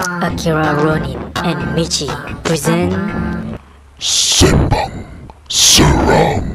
Akira Ronin and Michi present Sembang Seram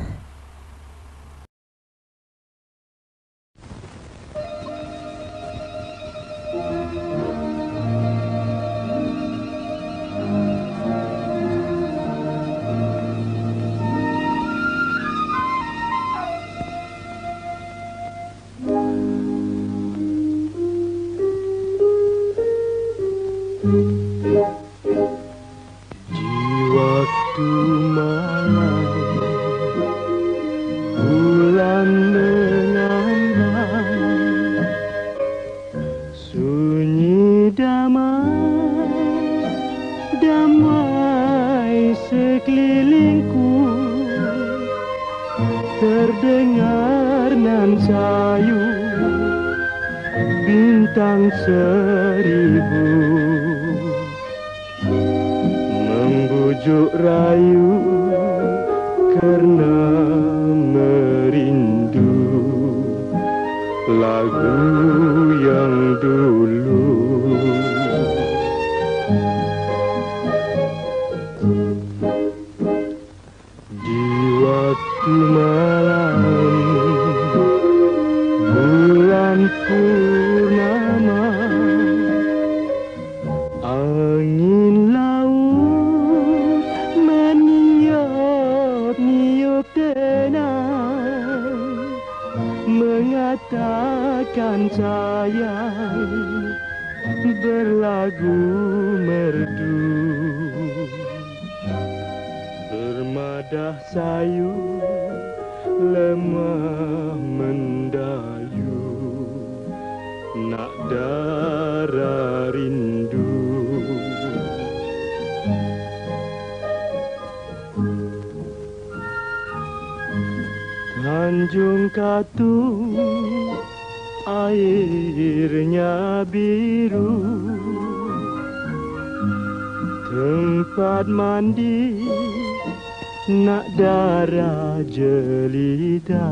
darah jelita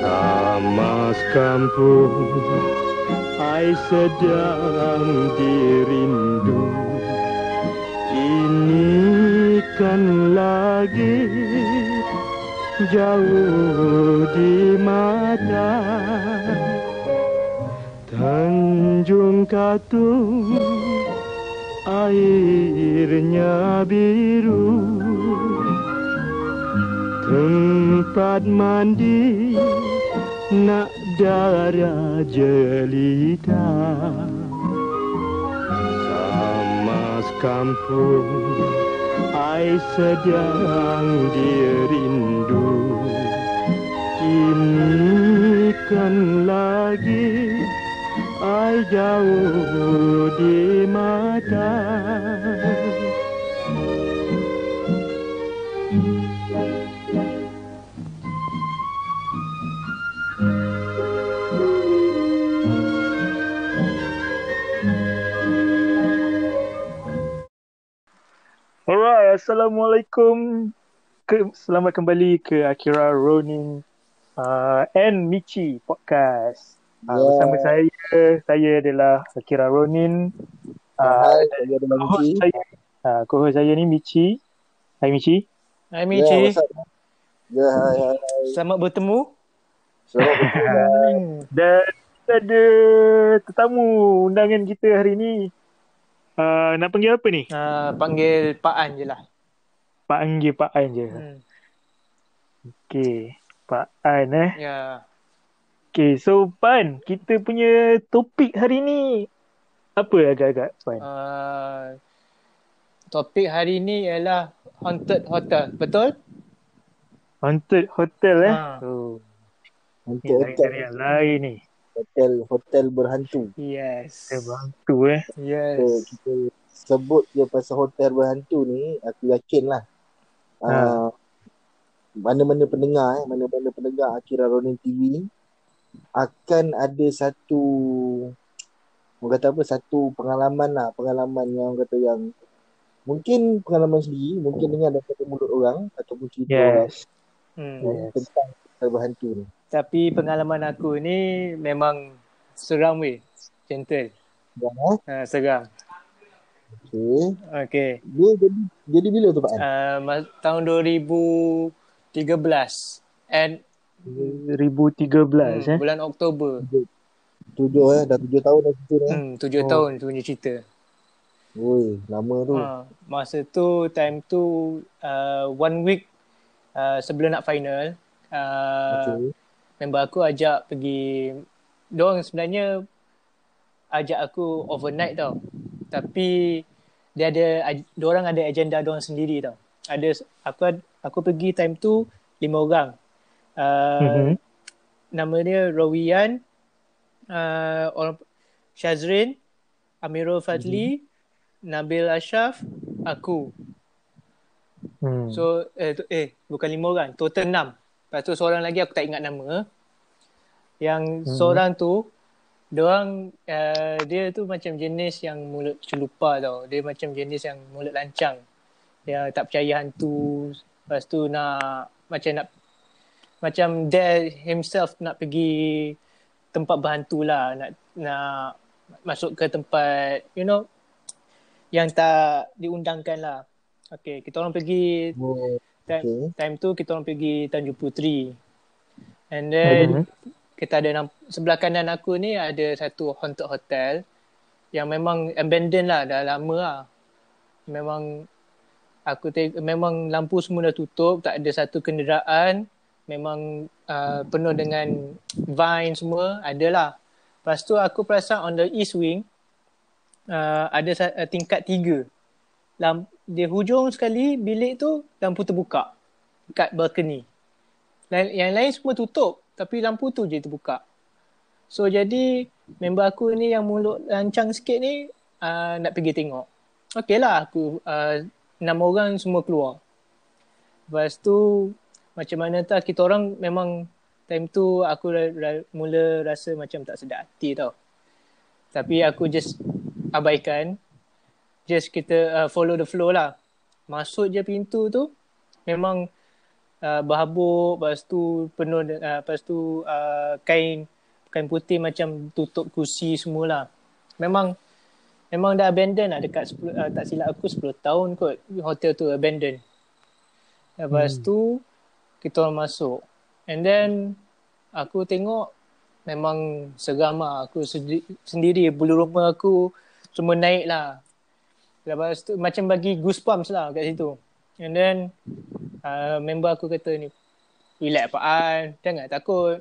Tamas kampung ai sedang dirindu. Ini kan lagi jauh di mata. Tanjung Katung airnya biru Tempat mandi nak darah jelita. Sama kampung ai sedang dirindu. Ini kan lagi ai jauh di mata Assalamualaikum. Ke, selamat kembali ke Akira Ronin uh, and Michi Podcast. Uh, Ya. Bersama saya, saya adalah Akira Ronin. Uh, Hai, saya adalah co-host Michi. saya, uh, co-host saya ni Michi. Hai Michi. Hai Ya, Michi? Ya, hai, hai, hai. selamat bertemu. Selamat bertemu. Dan kita ada tetamu undangan kita hari ni. Uh, nak panggil apa ni? Uh, panggil Pak An je lah. Panggil Pak An je. Hmm. Okay. Pak An eh. Ya. Okay, so Pan, kita punya topik hari ni apa agak-agak Pan? Uh, topik hari ni ialah haunted hotel. Betul? Haunted hotel eh? Ha. Oh, lain hotel, yang lain ni. Hotel, hotel berhantu. Yes. Saya bantu eh. So, Yes. kita sebut je pasal hotel berhantu ni, aku yakin lah. Ha. Uh, mana-mana pendengar eh, mana-mana pendengar Akira Ronin TV ni akan ada satu orang kata apa satu pengalaman lah pengalaman yang orang kata yang mungkin pengalaman sendiri mungkin dengar daripada mulut orang ataupun cerita orang Yes. Hmm. Yes. tentang hotel berhantu ni Tapi pengalaman aku ni memang seram weh. Gentle. Eh. Uh, seram. Okay. Okay. Dia jadi jadi bila tu Pak? Uh, tahun 2013 and 2013 hmm, eh. bulan Oktober. Tujuh eh. Dah tujuh tahun dah cerita eh. Hmm, tujuh Oh. tahun tu punya cerita. Oi, lama tu. Ha, masa tu time tu uh, one week uh, sebelum nak final uh, Okay. Member aku ajak pergi Diorang sebenarnya ajak aku overnight tau. Tapi dia ada diorang ada agenda diorang sendiri tau. Ada aku aku pergi time tu lima orang. Uh, Mhm. Nama dia Rawian, uh, orang Shazrin, Amirul Fadli, Nabil Ashraf, aku. Hmm. So eh, tu, eh bukan lima orang, total enam. Lepas tu seorang lagi aku tak ingat nama. Yang Hmm. seorang tu Diorang uh, dia tu macam jenis yang mulut celupa tau. Dia macam jenis yang mulut lancang. Dia tak percaya hantu. Lepas tu nak macam nak macam dare himself nak pergi tempat berhantu lah. Nak, nak masuk ke tempat you know yang tak diundangkan lah. Okay, kita orang pergi Oh, time, okay. time tu kita orang pergi Tanjung Puteri. And then Mhm. kita ada sebelah kanan aku ni ada satu haunted hotel yang memang abandoned lah dah lama lah. Memang aku te- memang lampu semua dah tutup, tak ada satu kenderaan. Memang uh, penuh dengan vine semua, adalah. Lepas tu aku perasan on the east wing uh, ada sa- uh, tingkat tiga. Lam- di hujung sekali bilik tu lampu terbuka kat balcony. Lain- Yang lain semua tutup tapi lampu tu je terbuka. So jadi member aku ni yang mulut lancang sikit ni uh, nak pergi tengok. Okey lah aku uh, enam orang semua keluar. Lepas tu macam mana tak kita orang memang time tu aku ra- ra- mula rasa macam tak sedap hati tau. Tapi aku just abaikan. Just kita uh, follow the flow lah. Masuk je pintu tu memang uh, berhabuk lepas tu penuh uh, lepas tu uh, kain kain putih macam tutup kursi semualah. Memang memang dah abandon lah dekat 10, uh, tak silap aku 10 tahun kot hotel tu abandon. Lepas hmm. tu kita orang masuk. And then aku tengok memang seram lah. Aku sendi- sendiri bulu rumah aku semua naik lah. Lepas tu macam bagi goosebumps lah kat situ. And then uh, member aku kata ni relax Pak An, jangan takut.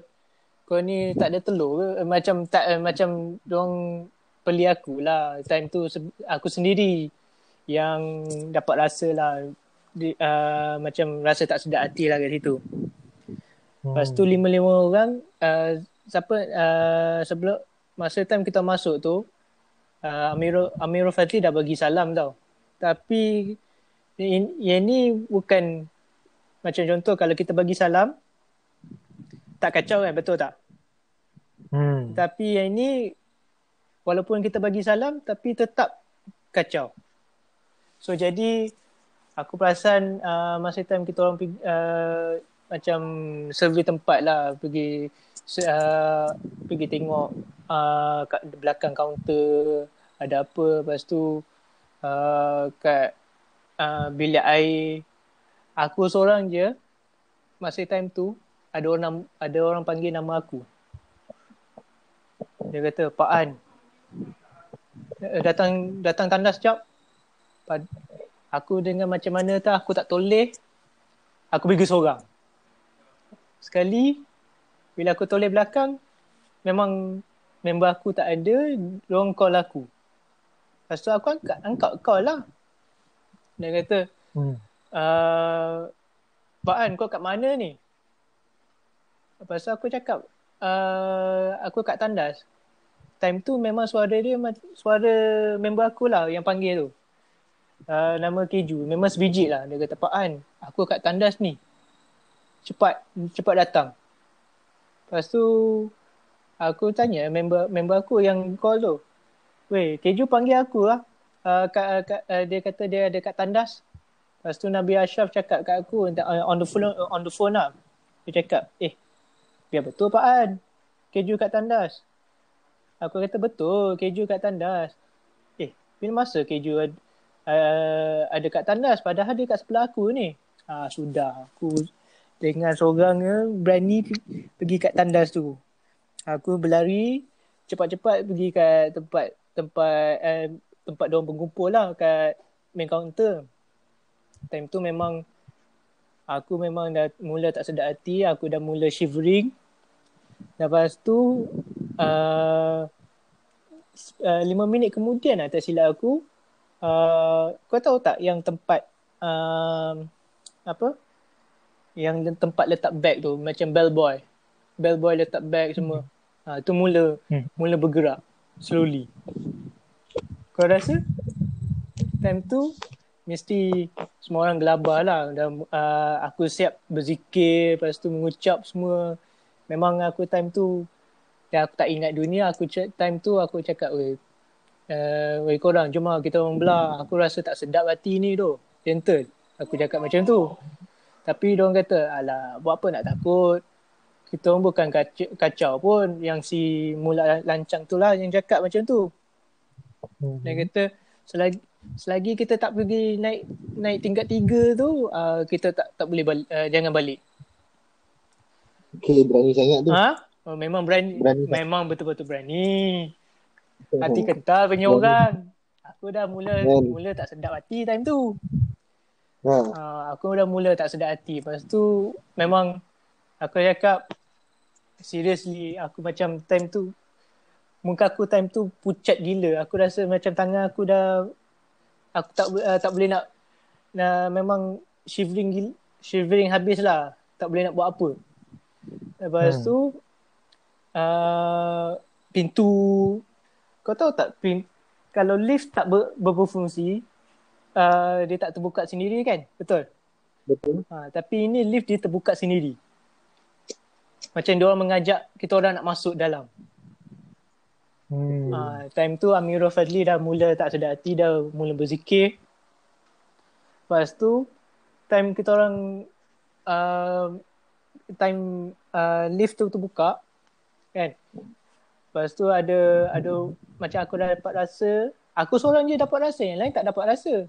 Kau ni tak ada telur ke? Eh, Macam tak eh, macam dong peli aku lah. Time tu aku sendiri yang dapat rasa lah di, uh, macam rasa tak sedap hati lah kat situ. Lepas tu lima-lima orang uh, siapa uh, sebelum masa time kita masuk tu uh, Amirul Amirul Fadli dah bagi salam tau. Tapi yang ni bukan macam contoh kalau kita bagi salam tak kacau kan betul tak? Hmm. Tapi yang ini walaupun kita bagi salam tapi tetap kacau. So jadi aku perasan uh, masa time kita orang pergi, uh, macam survey tempat lah pergi uh, pergi tengok uh, kat belakang kaunter ada apa lepas tu uh, kat uh, bilik air. Aku seorang je masa time tu ada orang ada orang panggil nama aku. Dia kata Pak An. Eh, datang datang tandas jap aku dengan macam mana tak aku tak toleh. Aku pergi seorang. Sekali bila aku toleh belakang memang member aku tak ada diorang call aku. Lepas tu aku angkat angkat call lah. Dia kata Hmm. uh, Pak An kau kat mana ni? Lepas tu aku cakap uh, aku kat tandas. Time tu memang suara dia suara member aku lah yang panggil tu. Uh, nama Keju memang sebiji lah. Dia kata Pak An aku kat tandas ni. Cepat cepat datang. Lepas tu aku tanya member member aku yang call tu. Weh Keju panggil aku lah. Uh, kat, kat, uh, dia kata dia ada kat tandas. Lepas tu Nabi Ashraf cakap kat aku uh, on the phone on the phone lah. Dia cakap eh biar betul Pak An. Keju kat tandas. Aku kata betul keju kat tandas. Eh, bila masa keju uh, ada kat tandas? Padahal dia kat sebelah aku ni. Ah sudah. Aku dengan seorang berani pergi kat tandas tu. Aku berlari cepat-cepat pergi kat tempat tempat eh, tempat dia berkumpul lah kat main counter. Time tu memang aku memang dah mula tak sedap hati, aku dah mula shivering. Lepas tu uh, uh, lima minit kemudian lah tak silap aku uh, kau tahu tak yang tempat uh, apa yang tempat letak bag tu macam bellboy bellboy letak bag semua. Hmm. uh, tu mula hmm. mula bergerak slowly. Kau rasa time tu mesti semua orang gelabah lah. Dan uh, aku siap berzikir lepas tu mengucap semua. Memang aku time tu dan aku tak ingat dunia aku time tu aku cakap weh uh, weh korang jom lah kita orang belah. Aku rasa tak sedap hati ni tu. Gentle. Aku cakap macam tu. Tapi dia orang kata alah buat apa nak takut kita orang bukan kacau, kacau pun yang si mula lancang tu lah yang cakap macam tu dia kata selagi selagi kita tak pergi naik naik tingkat tiga tu uh, kita tak tak boleh balik, uh, jangan balik Okay, berani sangat tu. Ha? Oh, memang berani, Berani. memang betul-betul berani. Hati kental punya orang. Aku dah mula Kan. mula tak sedap hati time tu. Ha. Uh, aku dah mula tak sedap hati. Lepas tu memang aku cakap seriously aku macam time tu muka aku time tu pucat gila. Aku rasa macam tangan aku dah aku tak uh, tak boleh nak nah, memang shivering gila, shivering habis lah. Tak boleh nak buat apa. Lepas Hmm. tu uh, pintu kau tahu tak pin, kalau lift tak ber, berfungsi uh, dia tak terbuka sendiri kan betul Betul. ha, tapi ini lift dia terbuka sendiri macam dia orang mengajak kita orang nak masuk dalam. Hmm. ha, time tu Amirul Fadli dah mula tak sedar hati dah mula berzikir. Lepas tu time kita orang uh, time uh, lift tu terbuka kan? Lepas tu ada ada macam aku dah dapat rasa aku seorang je dapat rasa yang lain tak dapat rasa.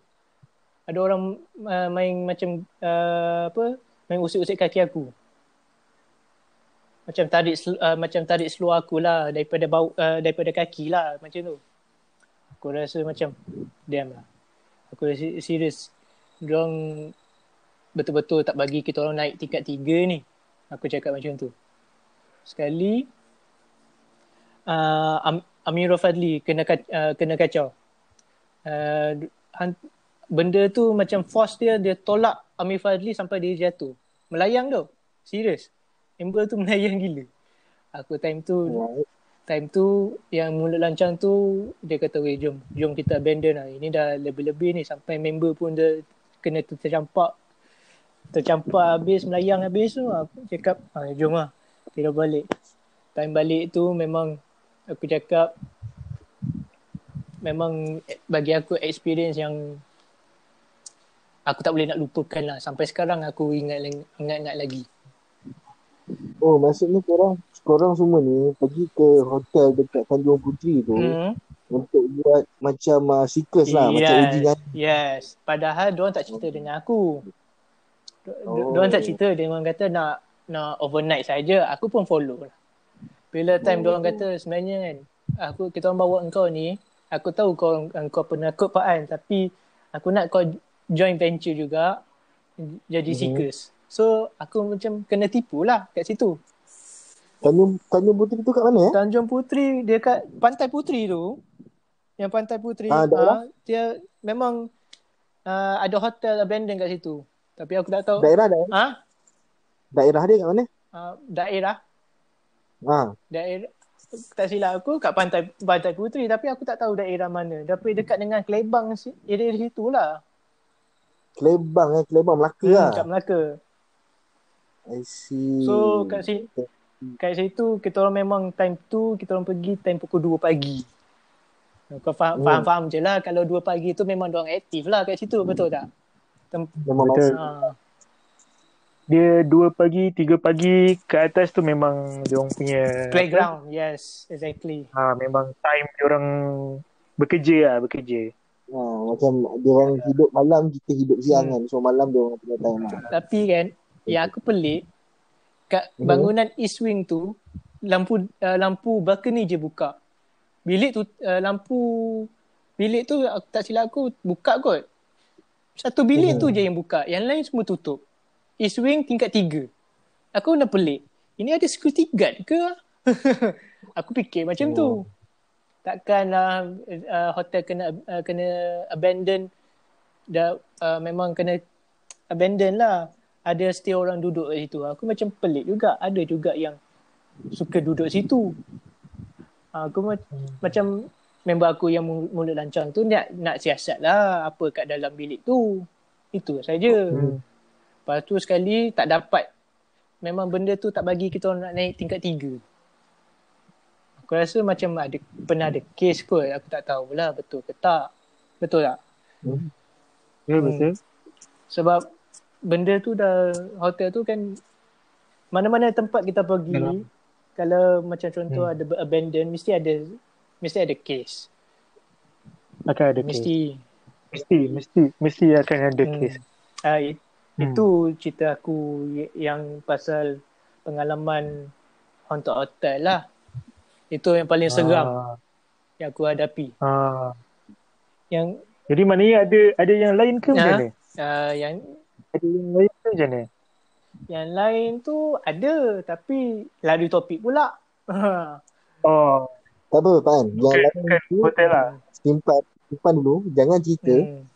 Ada orang uh, main macam uh, apa main usik-usik kaki aku macam tarik uh, macam tarik seluar aku lah daripada bau uh, daripada kaki lah macam tu. Aku rasa macam diam lah. Aku rasa serius diorang betul-betul tak bagi kita orang naik tingkat tiga ni. Aku cakap macam tu. Sekali uh, Am- Amirul Fadli kena kac- uh, kena kacau. Uh, benda tu macam force dia dia tolak Amir Fadli sampai dia jatuh. Melayang tu. Serius Amber tu melayang gila. Aku time tu time tu yang mulut lancang tu dia kata weh jom jom kita abandon lah. Ini dah lebih-lebih ni. Sampai member pun dia kena tercampak. Tercampak habis melayang habis tu aku cakap ah, jom lah kita balik. Time balik tu memang aku cakap memang bagi aku experience yang aku tak boleh nak lupakan lah. Sampai sekarang aku ingat ingat-ingat lagi Oh, maksudnya korang korang semua ni pergi ke hotel dekat Tanjung Puteri tu hmm. untuk buat macam uh, seekers lah, macam Yes. uji nyali. Yes. Padahal diorang tak cerita dengan aku. Oh. Oh. Diorang tak cerita. Dia orang kata nak nak overnight saja. Aku pun follow lah. Bila time Oh. diorang kata sebenarnya kan, aku kita orang bawa engkau ni, aku tahu kau engkau penakut Pak An, tapi aku nak kau join venture juga jadi Mhm. seekers. So aku macam kena tipu lah kat situ. Tanjung Tanjung Puteri tu kat mana eh? Tanjung Puteri dia kat Pantai Puteri tu. Yang Pantai Puteri Ah, daerah? ah, dia memang uh, ada hotel abandon kat situ. Tapi aku tak tahu. Daerah daerah, Ah, daerah dia kat mana? uh, daerah Ha. daerah tak silap aku kat pantai Pantai Puteri tapi aku tak tahu daerah mana. Tapi dekat dengan Kelebang area situ lah. Kelebang eh, Kelebang Melaka Hmm, lah. kat Melaka. I see. So kat si kat situ kita orang memang time tu kita orang pergi time pukul 2 pagi. Kau faham, Hmm. faham-faham je lah kalau 2 pagi tu memang dia orang aktif lah kat situ betul tak? Tem- Memang Betul. Ha. dia 2 pagi, 3 pagi ke atas tu memang dia orang punya Playground, yes, exactly. Ha, memang time dia orang bekerja lah, bekerja. Ha, macam dia orang hidup malam, kita hidup siang Hmm. kan. So malam dia orang punya time lah. Tapi kan, yang aku pelik, kat bangunan East Wing tu, lampu uh, lampu balcony je buka. Bilik tu, uh, lampu bilik tu aku tak silap aku buka kot. Satu bilik Mhm. tu je yang buka, yang lain semua tutup. East Wing tingkat tiga. Aku nak pelik. Ini ada security guard ke? aku fikir macam tu. Oh. Takkan uh, uh, hotel kena uh, kena abandon dah uh, memang kena abandon lah. Ada stay orang duduk kat situ. Aku macam pelik juga. Ada juga yang suka duduk situ. Uh, aku ma- macam member aku yang mu- mulut lancang tu nak nak siasat lah apa kat dalam bilik tu. Itu saja. Hmm. Lepas tu sekali tak dapat. Memang benda tu tak bagi kita orang nak naik tingkat tiga. Aku rasa macam ada pernah ada kes kot. Aku tak tahulah betul ke tak. Betul tak? Ya Hmm. betul. Sebab benda tu dah hotel tu kan mana-mana tempat kita pergi Yalah. kalau macam contoh Hmm. ada abandon mesti ada mesti ada kes. Akan ada. Mesti Mesti, mesti, mesti akan ada Hmm. kes. Ah, it, Hmm. Itu cerita aku y- yang pasal pengalaman haunted hotel lah. Itu yang paling seram Ah, yang aku hadapi. ah. Yang Jadi maknanya ada ada yang lain ke Ha? mana? uh, yang Ada yang lain ke macam mana? yang lain tu ada tapi lari topik pula. Oh, Tak apa Pak An. Yang bukan, lain bukan tu hotel lah. simpan, simpan dulu. Jangan cerita. hmm.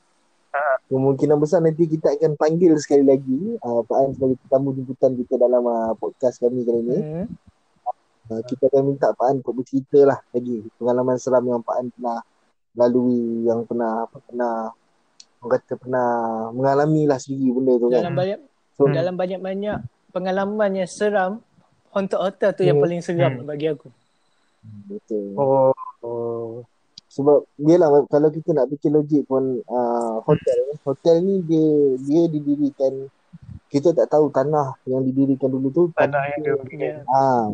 Kemungkinan besar nanti kita akan panggil sekali lagi uh, Pak An sebagai tetamu jemputan kita dalam uh, podcast kami kali ini. Hmm. Uh, kita akan minta Pak An untuk bercerita lah lagi pengalaman seram yang Pak An pernah lalui, yang pernah apa, pernah orang kata pernah mengalami lah sendiri benda tu kan. Dalam banyak So, Hmm. dalam banyak-banyak pengalaman yang seram haunted hotel tu yang Hmm. paling seram Hmm. bagi aku. betul. Oh, oh. Sebab dia lah kalau kita nak fikir logik pun uh, hotel hotel ni dia dia didirikan kita tak tahu tanah yang didirikan dulu tu Tanah yang dia Ya. ah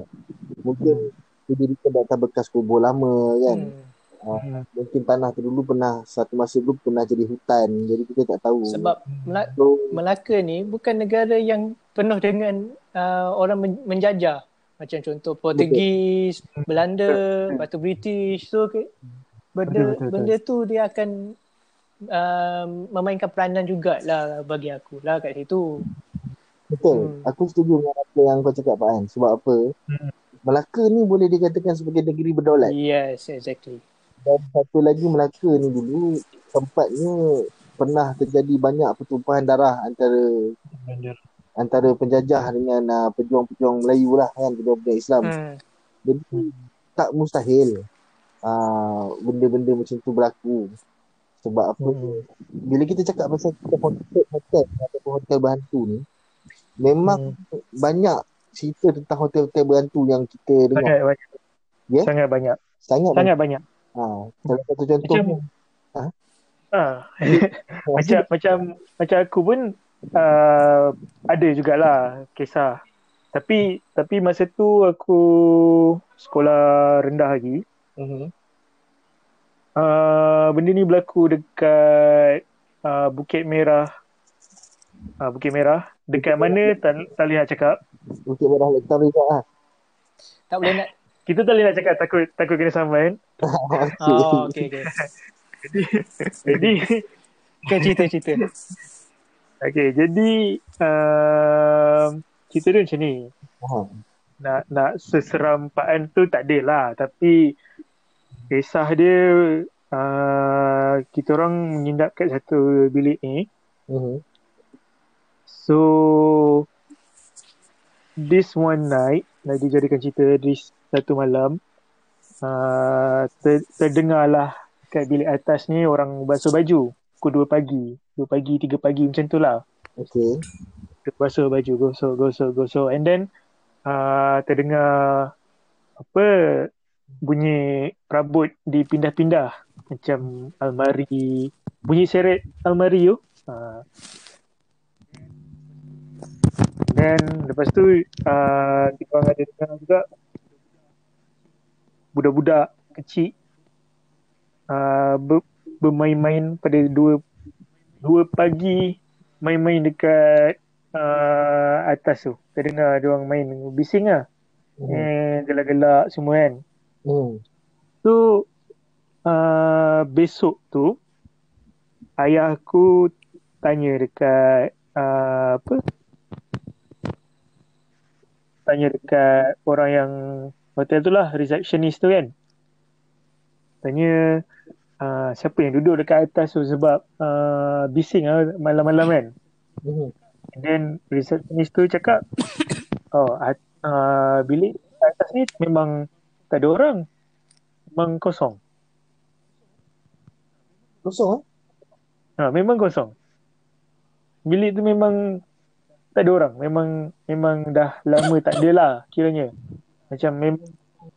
mungkin didirikan di atas bekas kubur lama kan. Hmm. Hmm. Mungkin tanah tu dulu pernah satu masa dulu pernah jadi hutan. Jadi kita tak tahu. Sebab Mela- so, Melaka ni bukan negara yang penuh dengan uh, orang men- menjajah. Macam contoh Portugis, Belanda, lepas tu British. So ke, benda Betul, betul, betul. benda tu dia akan um, memainkan peranan jugalah bagi aku lah kat situ. betul. Hmm. Aku setuju dengan apa yang kau cakap Pak An. Sebab apa? Hmm. Melaka ni boleh dikatakan sebagai negeri berdaulat. Yes, exactly. Dan satu lagi Melaka ni dulu tempatnya pernah terjadi banyak pertumpahan darah antara Benar. antara penjajah dengan uh, pejuang-pejuang Melayu lah kan pejuang-pejuang Islam. Hmm. Jadi tak mustahil uh, benda-benda macam tu berlaku. Sebab apa? Hmm. Bila kita cakap pasal hotel hotel ataupun hotel berhantu ni memang Hmm. banyak cerita tentang hotel-hotel berhantu yang kita dengar. Sangat banyak. Ya? Sangat banyak. Sangat, Sangat banyak. Ha, salah satu contoh Macam ah, macam macam macam aku pun uh, ada jugalah kisah. Tapi tapi masa tu aku sekolah rendah lagi. Mhm. Uh, benda ni berlaku dekat uh, Bukit Merah. Uh, Bukit Merah. Dekat mana tak, tak boleh nak cakap. Bukit Merah Lektar juga lah. Tak boleh nak. Kita tak boleh nak cakap takut takut kena saman. Oh, okay, okay. Jadi Okay, cerita-cerita. okay, jadi uh, cerita dia macam ni. Ha. nak nak seseram Pak An tu tak ada lah tapi kisah dia uh, kita orang menginap kat satu bilik ni Mhm. so this one night nak dijadikan cerita this satu malam uh, ter, terdengar lah kat bilik atas ni orang basuh baju. Pukul 2 pagi. 2 pagi 3 pagi macam tu lah. Okay. Basuh baju gosok gosok gosok. And then uh, terdengar apa bunyi perabot dipindah-pindah. Macam almari bunyi seret almari tu. Uh, then lepas tu uh, kita orang ada dengar juga budak-budak kecil uh, ber, bermain-main pada dua dua pagi main-main dekat uh, atas tu. Kita dengar dia orang main bising lah. Hmm. Eh, gelak-gelak semua kan. Hmm. So uh, besok tu ayah aku tanya dekat uh, apa? Tanya dekat orang yang hotel tu lah, receptionist tu kan. Tanya uh, siapa yang duduk dekat atas tu sebab uh, bising lah malam-malam kan. Hmm. And then receptionist tu cakap, oh uh, bilik atas ni memang tak ada orang. Memang kosong. Kosong? Ha, memang kosong. Bilik tu memang tak ada orang. Memang memang dah lama tak ada lah kiranya. Macam memang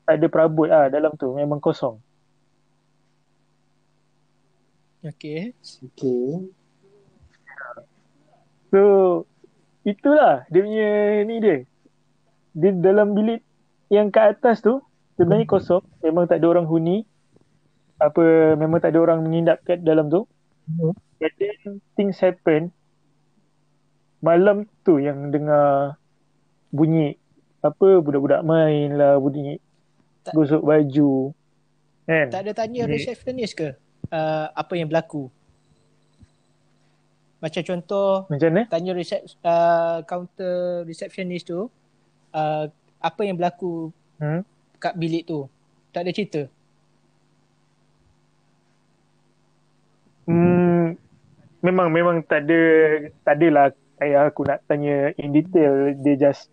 tak ada perabot lah dalam tu. Memang kosong. Okay. Okay. So itulah dia punya ni dia. Di dalam bilik yang kat atas tu sebenarnya kosong. Memang tak ada orang huni. Apa memang tak ada orang menginap kat dalam tu. Hmm. But then things happen. Malam tu yang dengar bunyi apa budak-budak main lah bunyi Tak- gosok baju. Kan? Tak ada tanya Ni- receptionist ke? Uh, apa yang berlaku? Macam contoh Macam mana? tanya recep, uh, counter receptionist tu uh, apa yang berlaku Hmm? kat bilik tu. Tak ada cerita. Hmm, memang memang tak ada tak adalah ayah aku nak tanya in detail dia just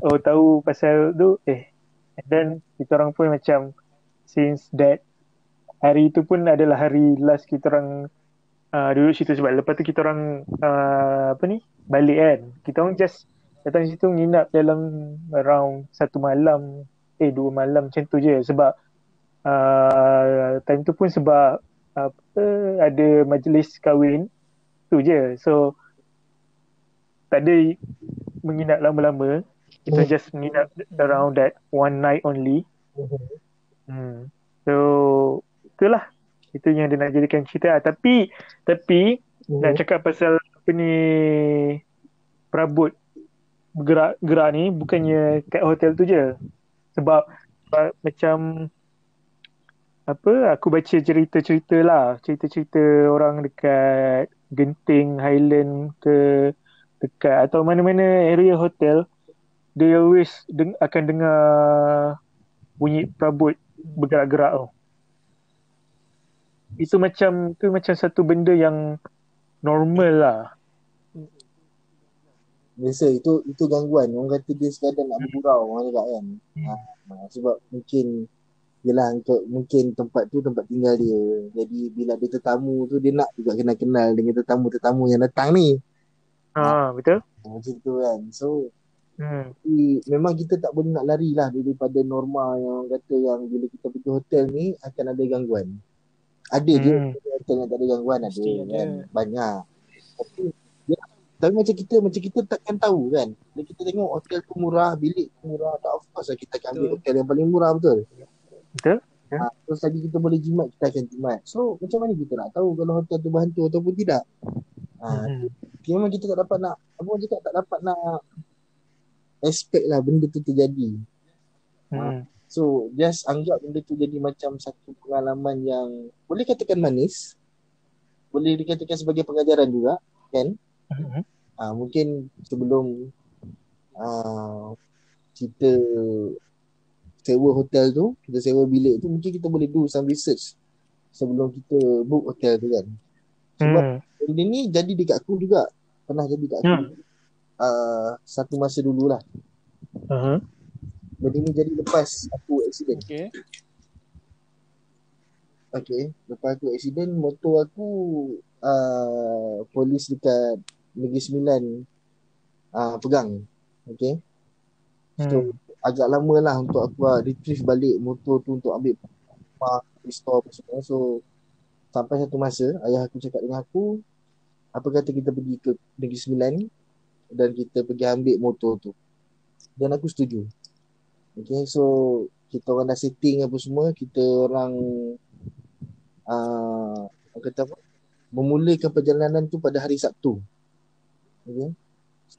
oh tahu pasal tu? Eh and then kita orang pun macam since that hari tu pun adalah hari last kita orang uh, duduk situ sebab lepas tu kita orang uh, apa ni? Balik kan? Kita orang just datang situ nginap dalam around satu malam. Eh dua malam macam tu je. Sebab uh, time tu pun sebab apa ada majlis kahwin tu je. So tak ada menginap lama-lama kita Hmm. just menginap around that one night only. Hmm. so itulah. Itu yang dia nak jadikan cerita lah. tapi tapi nak cakap pasal apa ni perabot gerak-gerak ni bukannya kat hotel tu je. Sebab, sebab macam apa aku baca cerita-cerita lah. Cerita-cerita orang dekat Genting Highland ke dekat atau mana-mana area hotel they always deng- akan dengar bunyi perabot bergerak-gerak tau itu macam tu macam satu benda yang normal lah Biasa itu itu gangguan. Orang kata dia sekadar nak bergurau orang cakap kan. Ha, ha, sebab mungkin Yelah untuk mungkin tempat tu tempat tinggal dia. Jadi bila ada tetamu tu dia nak juga kenal-kenal dengan tetamu-tetamu yang datang ni. ha, betul Ha, Macam tu kan. So hmm. i- memang kita tak boleh nak lari lah daripada norma yang orang kata yang bila kita pergi hotel ni akan ada gangguan. Ada je Hmm. hotel yang tak ada gangguan ada Mesti ada. kan. Banyak. Tapi ya, tapi macam kita macam kita takkan tahu kan. Bila kita tengok hotel tu murah, bilik tu murah, tak of course lah kita akan ambil Betul. hotel yang paling murah betul. betul Ha, terus lagi kita boleh jimat, kita akan jimat. So macam mana kita nak tahu kalau hotel tu berhantu ataupun tidak? Ha, hmm. memang kita tak dapat nak apa orang cakap tak dapat nak expect lah benda tu terjadi. Hmm. So just anggap benda tu jadi macam satu pengalaman yang boleh katakan manis. Boleh dikatakan sebagai pengajaran juga kan. Hmm. Ha, mungkin sebelum uh, kita sewa hotel tu, kita sewa bilik tu mungkin kita boleh do some research sebelum kita book hotel tu kan. Sebab Hmm. benda ni jadi dekat aku juga. Pernah jadi dekat aku. Hmm. Uh, satu masa dululah. Uh-huh. Benda ni jadi lepas aku accident. Okay. Okay. Lepas aku accident, motor aku uh, polis dekat Negeri Sembilan uh, pegang. Okay. So, Hmm. agak lama lah untuk aku uh, retrieve balik motor tu untuk ambil mak, restore apa semua. So, sampai satu masa, ayah aku cakap dengan aku, apa kata kita pergi ke Negeri Sembilan, dan kita pergi ambil motor tu. Dan aku setuju. Okay, so kita orang dah setting apa semua, kita orang uh, kata apa? Memulakan perjalanan tu pada hari Sabtu. Okay.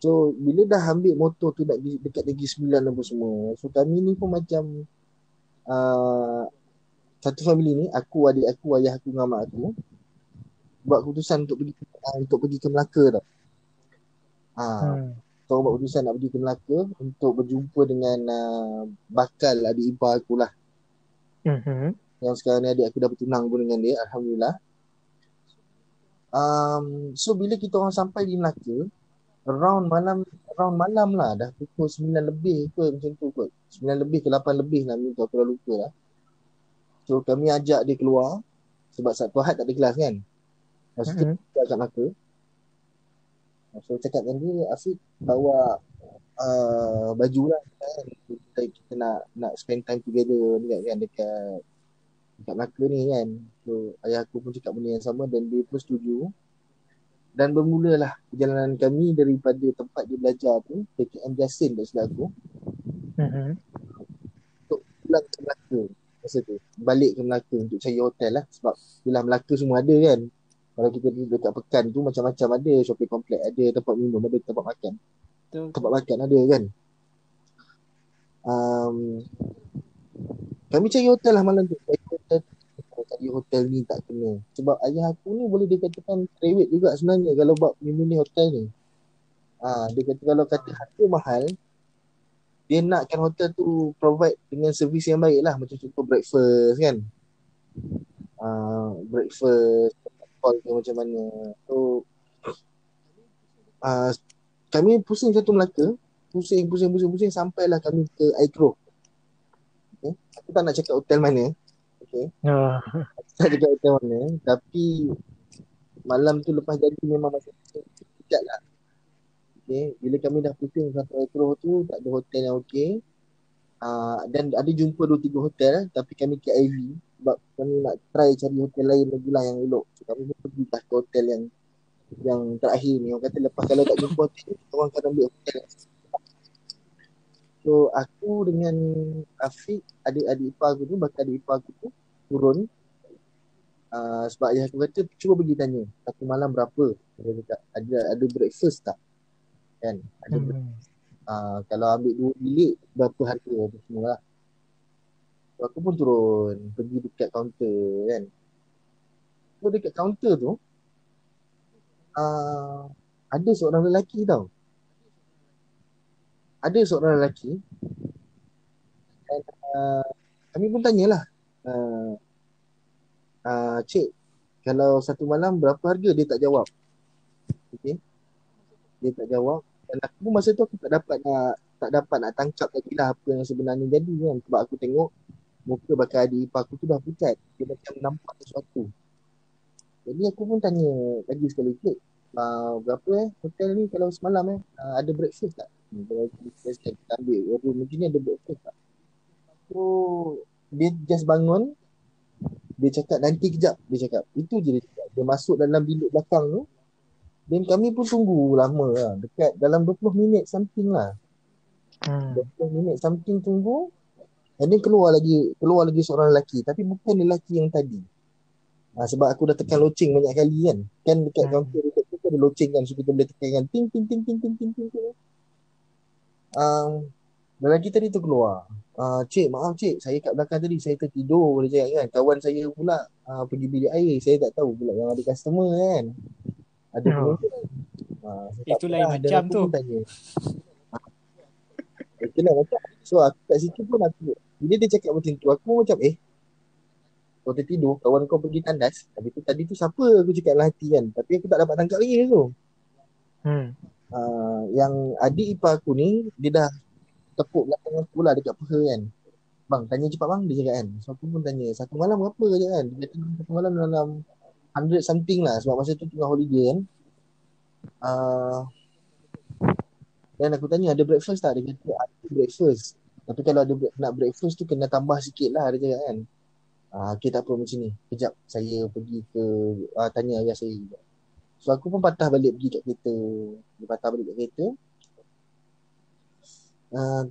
So bila dah ambil motor tu nak dekat Negeri Sembilan apa semua. So kami ni pun macam uh, satu family ni, aku, adik aku, ayah aku dengan mak aku buat keputusan untuk pergi uh, untuk pergi ke Melaka tau. Ha. Hmm. So buat keputusan nak pergi ke Melaka untuk berjumpa dengan uh, bakal adik ipar aku lah. Mhm. Yang sekarang ni adik aku dah bertunang pun dengan dia, alhamdulillah. Um, so bila kita orang sampai di Melaka, around malam around malam lah dah pukul 9 lebih ke macam tu kot. 9 lebih ke 8 lebih lah minta aku dah lupa lah. So kami ajak dia keluar sebab Sabtu Ahad tak ada kelas kan. Masa tu Mhm. kita kat Melaka. So cakap dengan dia Afiq bawa uh, baju lah kan. Kita, kita nak nak spend time together dekat kan dekat dekat Melaka ni kan. So ayah aku pun cakap benda yang sama dan dia pun setuju. Dan bermulalah perjalanan kami daripada tempat dia belajar tu PKM Jasin tak silap aku Mhm. pulang ke Melaka masa tu balik ke Melaka untuk cari hotel lah sebab yelah Melaka semua ada kan kalau kita duduk dekat pekan tu macam-macam ada. Shopping complex ada tempat minum ada tempat makan. Betul. tempat makan ada kan? Um, kami cari hotel lah malam tu. Cari hotel cari hotel ni tak kena. Sebab ayah aku ni boleh dikatakan private juga sebenarnya kalau buat minum ni hotel ni. Ah dia kata kalau kata harga mahal dia nakkan hotel tu provide dengan servis yang baik lah. Macam contoh breakfast kan? Uh, breakfast call ke macam mana. So uh, kami pusing satu Melaka. Pusing pusing pusing pusing sampailah kami ke Aikro. Okay. aku tak nak cakap hotel mana. Okay. Aku tak cakap hotel mana. Tapi malam tu lepas jadi memang masa kejap lah. Okay. bila kami dah pusing sampai Aikro tu tak ada hotel yang okey Uh, dan ada jumpa dua tiga hotel tapi kami ke IV sebab kami nak try cari hotel lain lagi lah yang elok. So, kami pun pergi lah ke hotel yang yang terakhir ni. Orang kata lepas kalau tak jumpa hotel ni, orang akan ambil hotel So aku dengan Afiq, adik-adik ipar aku tu, bakal adik ipar aku tu turun uh, sebab ayah aku kata cuba pergi tanya satu malam berapa dia cakap ada ada breakfast tak kan ada Hmm. Uh, kalau ambil dua bilik berapa harga tu semua? Lah so, aku pun turun pergi dekat kaunter kan? So dekat kaunter tu uh, ada seorang lelaki tau. Ada seorang lelaki dan uh, kami pun tanyalah uh, uh, cik kalau satu malam berapa harga? Dia tak jawab. Okay dia tak jawab dan aku masa tu aku tak dapat nak tak dapat nak tangkap lagi lah apa yang sebenarnya jadi kan. Sebab aku tengok muka bakal adik ipar aku tu dah pucat. Dia macam nampak sesuatu. Jadi aku pun tanya lagi sekali cik uh, berapa eh hotel ni kalau semalam eh? Uh, ada breakfast tak? Hmm, kalau kita, kita ambil room macam ni ada breakfast tak? So dia just bangun dia cakap nanti kejap dia cakap. Itu je dia cakap. Dia masuk dalam bilik belakang tu dan kami pun tunggu lama lah. Dekat dalam 20 minit something lah. Hmm. 20 minit something tunggu and then keluar lagi keluar lagi seorang lelaki. Tapi bukan lelaki yang tadi. Ha, sebab aku dah tekan loceng banyak kali kan. Kan dekat Hmm. kaunter dekat tu ada loceng kan so kita boleh tekan kan. Ting ting ting ting ting ting ting, ting. Um, lelaki tadi tu keluar. Uh, cik maaf cik saya kat belakang tadi saya tertidur dia cakap kan. Kawan saya pula uh, pergi bilik air saya tak tahu pula yang ada customer kan ada Oh. penonton uh, Itu lain macam tu. tanya. Itulah macam So aku kat situ pun aku Bila dia cakap macam tu Aku macam eh Kau tertidur Kawan kau pergi tandas. Tapi tu tadi tu siapa Aku cakap dalam hati kan. Tapi aku tak dapat tangkap lagi tu. Hmm. uh, Yang adik ipar aku ni Dia dah Tepuk belakang aku lah Dekat peha kan. Bang tanya cepat bang Dia cakap kan. So aku pun tanya Satu malam berapa je kan. Dia kata satu malam dalam 100 something lah Sebab masa tu tengah holiday kan uh, dan aku tanya ada breakfast tak? Dia kata ada breakfast. Tapi kalau ada nak breakfast tu kena tambah sikit lah dia cakap kan. Ah, okay tak apa macam ni. Kejap saya pergi ke ah, tanya ayah saya juga. So aku pun patah balik pergi kat kereta. Dia patah balik kat kereta. Uh,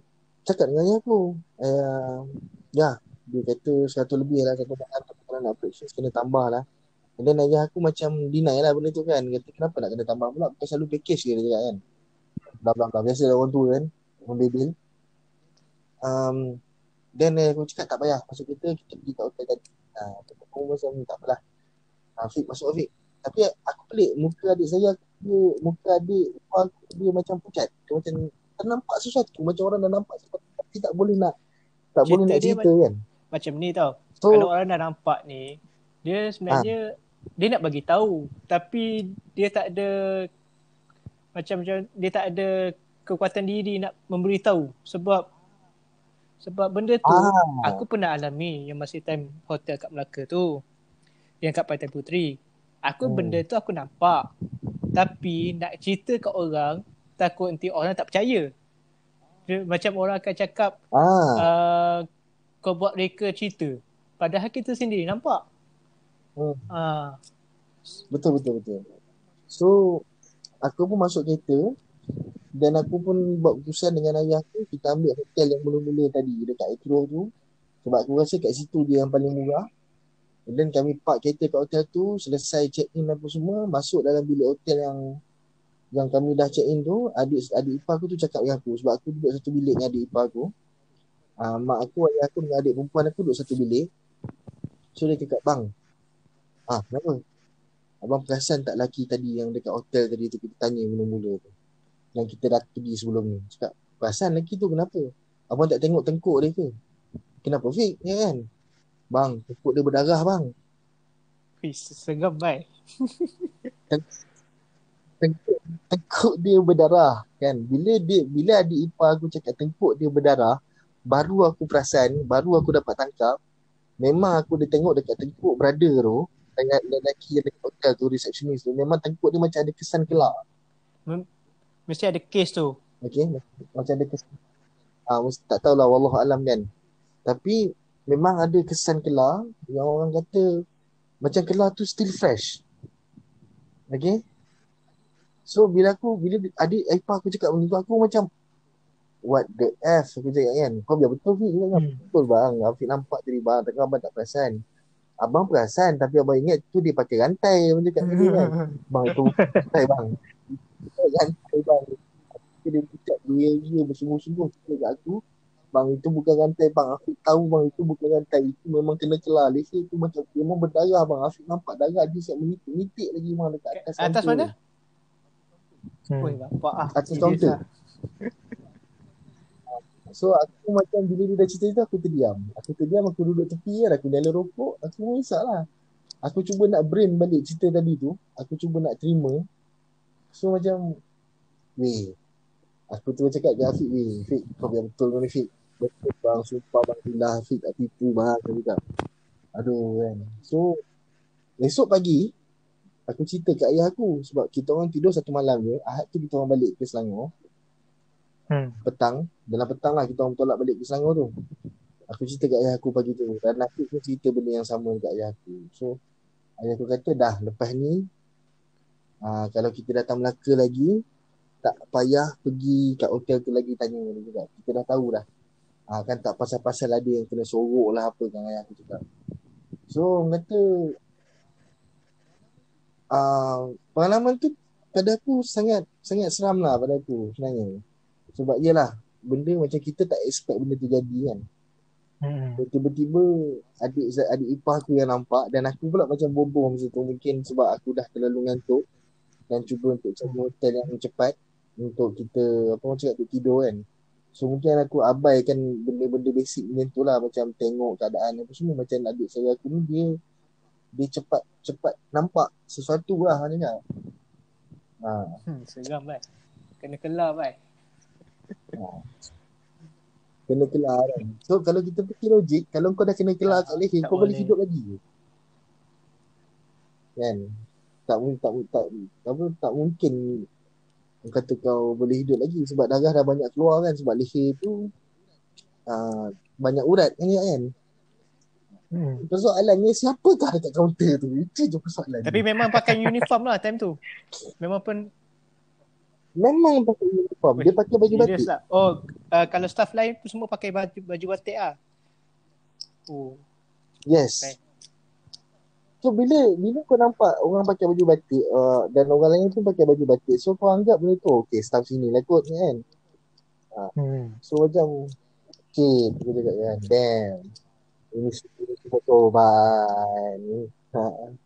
cakap dengan ayah aku. Uh, ya, dia kata 100 lebih lah. Tapi kalau nak break kena tambah lah. And then ayah aku macam deny lah benda tu kan. Kata kenapa nak kena tambah pula? Bukan selalu package ke dia cakap kan. Blah blah blah. Biasa lah orang tua kan. Orang bebel. Um, then eh, aku cakap tak payah. Masuk kereta kita pergi kat hotel tadi. Uh, aku macam tak apalah. Afiq masuk Afiq. Tapi aku pelik muka adik saya dia, muka adik aku, dia macam pucat. Dia macam ternampak sesuatu macam orang dah nampak sesuatu tapi tak boleh nak tak Cerita boleh nak cerita kan. Macam ni tau. So Kalau orang dah nampak ni, dia sebenarnya dia nak bagi tahu tapi dia tak ada macam macam dia tak ada kekuatan diri nak memberitahu sebab sebab benda tu ah, aku pernah alami yang masa time hotel kat Melaka tu yang kat Pantai Puteri. Aku Hmm. benda tu aku nampak. Tapi nak cerita kat orang takut nanti orang tak percaya. Dia, macam orang akan cakap ah, uh, kau buat reka cerita. Padahal kita sendiri nampak. Hmm, Uh, betul betul betul. So aku pun masuk kereta dan aku pun buat keputusan dengan ayah aku kita ambil hotel yang mula-mula tadi dekat Etro tu sebab aku rasa kat situ dia yang paling murah. And then kami park kereta kat hotel tu, selesai check in apa semua, masuk dalam bilik hotel yang yang kami dah check in tu, adik adik ipar aku tu cakap dengan aku sebab aku duduk satu bilik dengan adik ipar aku. Ah mak aku, ayah aku dengan adik perempuan aku duduk satu bilik. So dia cakap, "Bang, ah kenapa? Abang perasan tak laki tadi yang dekat hotel tadi tu kita tanya mula-mula tu. Yang kita dah pergi sebelum ni." Cakap, "Perasan laki tu kenapa? Abang tak tengok tengkuk dia ke?" Kenapa Fik? Ya kan? Bang, tengkuk dia berdarah bang. Wih, seram baik. tengkuk, tengkuk dia berdarah kan bila dia bila adik ipar aku cakap tengkuk dia berdarah baru aku perasan baru aku dapat tangkap memang aku dia tengok dekat tengkuk brother tu dengan lelaki yang dekat hotel tu receptionist tu memang tengkuk dia macam ada kesan kelak Mesti ada kes tu. okey macam ada kesan ah mesti tak tahulah wallahu alam kan tapi memang ada kesan kelar yang orang kata macam kelar tu still fresh okey So bila aku bila adik ipar aku cakap benda tu aku macam what the F aku cakap kan. Kau biar betul Fik cakap kan. Hmm. Betul bang. Afiq nampak tadi bang. Takkan abang tak perasan. Abang perasan tapi abang ingat tu dia pakai rantai abang cakap tadi kan. Bang itu rantai bang. Rantai bang. Dia dia cakap dia dia bersungguh-sungguh cakap kat aku. Bang itu bukan rantai bang. Afiq tahu bang itu bukan rantai. Itu memang kena kelar. Leher tu macam memang berdarah bang. Afiq nampak darah dia siap menitik-nitik lagi bang dekat atas. Atas mana? Hmm. Oi, nampak ah. Atas kaunter. So aku macam bila dia dah cerita tu aku terdiam. Aku terdiam aku duduk tepi kan aku nyala rokok. Aku mengisak lah. Aku cuba nak brain balik cerita tadi tu. Aku cuba nak terima. So macam weh. Aku tu cakap ke Afiq weh. Afiq kau biar betul kau ni Afiq. Betul bang. Sumpah bang. Gila Afiq tak tipu bang. Aku cakap. Aduh kan. So esok pagi aku cerita kat ayah aku. Sebab kita orang tidur satu malam je. Ahad tu kita orang balik ke Selangor Hmm. petang dalam petang lah kita orang tolak balik ke Selangor tu. Aku cerita kat ayah aku pagi tu. Dan aku pun cerita benda yang sama dekat ayah aku. So ayah aku kata dah lepas ni aa, kalau kita datang Melaka lagi tak payah pergi kat hotel tu lagi tanya dia cakap. kita dah tahu dah. Ha, kan tak pasal-pasal ada yang kena sorok lah apa kan ayah aku cakap. So orang kata aa, pengalaman tu pada aku sangat sangat seram lah pada aku sebenarnya. Sebab iyalah benda macam kita tak expect benda tu jadi kan. Hmm. Tiba-tiba adik adik ipar aku yang nampak dan aku pula macam boboh masa tu mungkin sebab aku dah terlalu ngantuk dan cuba untuk cari hotel yang cepat untuk kita apa orang cakap untuk tidur kan. So mungkin aku abaikan benda-benda basic macam tu lah macam tengok keadaan apa semua macam adik saya aku ni dia dia cepat cepat nampak sesuatu lah dia cakap. Ha, Hmm, seram baik. Kena kelar baik. kena kelar kan. So kalau kita fikir logik, kalau kau dah kena kelar kat leher, Tak kau boleh hidup lagi ke? Kan? Tak tak mu- tak apa tak mungkin kata kau boleh hidup lagi sebab darah dah banyak keluar kan sebab leher tu uh, banyak urat kan ya kan. Hmm. Persoalannya siapakah dekat kaunter tu? Itu je persoalan. Tapi memang pakai uniform lah time tu. Memang pun memang pakai uniform. Dia pakai baju batik. lah. Oh, uh, kalau staff lain pun semua pakai baju baju batik ah. Oh, Yes. Right. So bila bila kau nampak orang pakai baju batik uh, dan orang lain pun pakai baju batik, so kau anggap benda tu okay staff sini lah kot ni kan. Hmm. So macam okay kita cakap kan damn ini semua korban. Ha.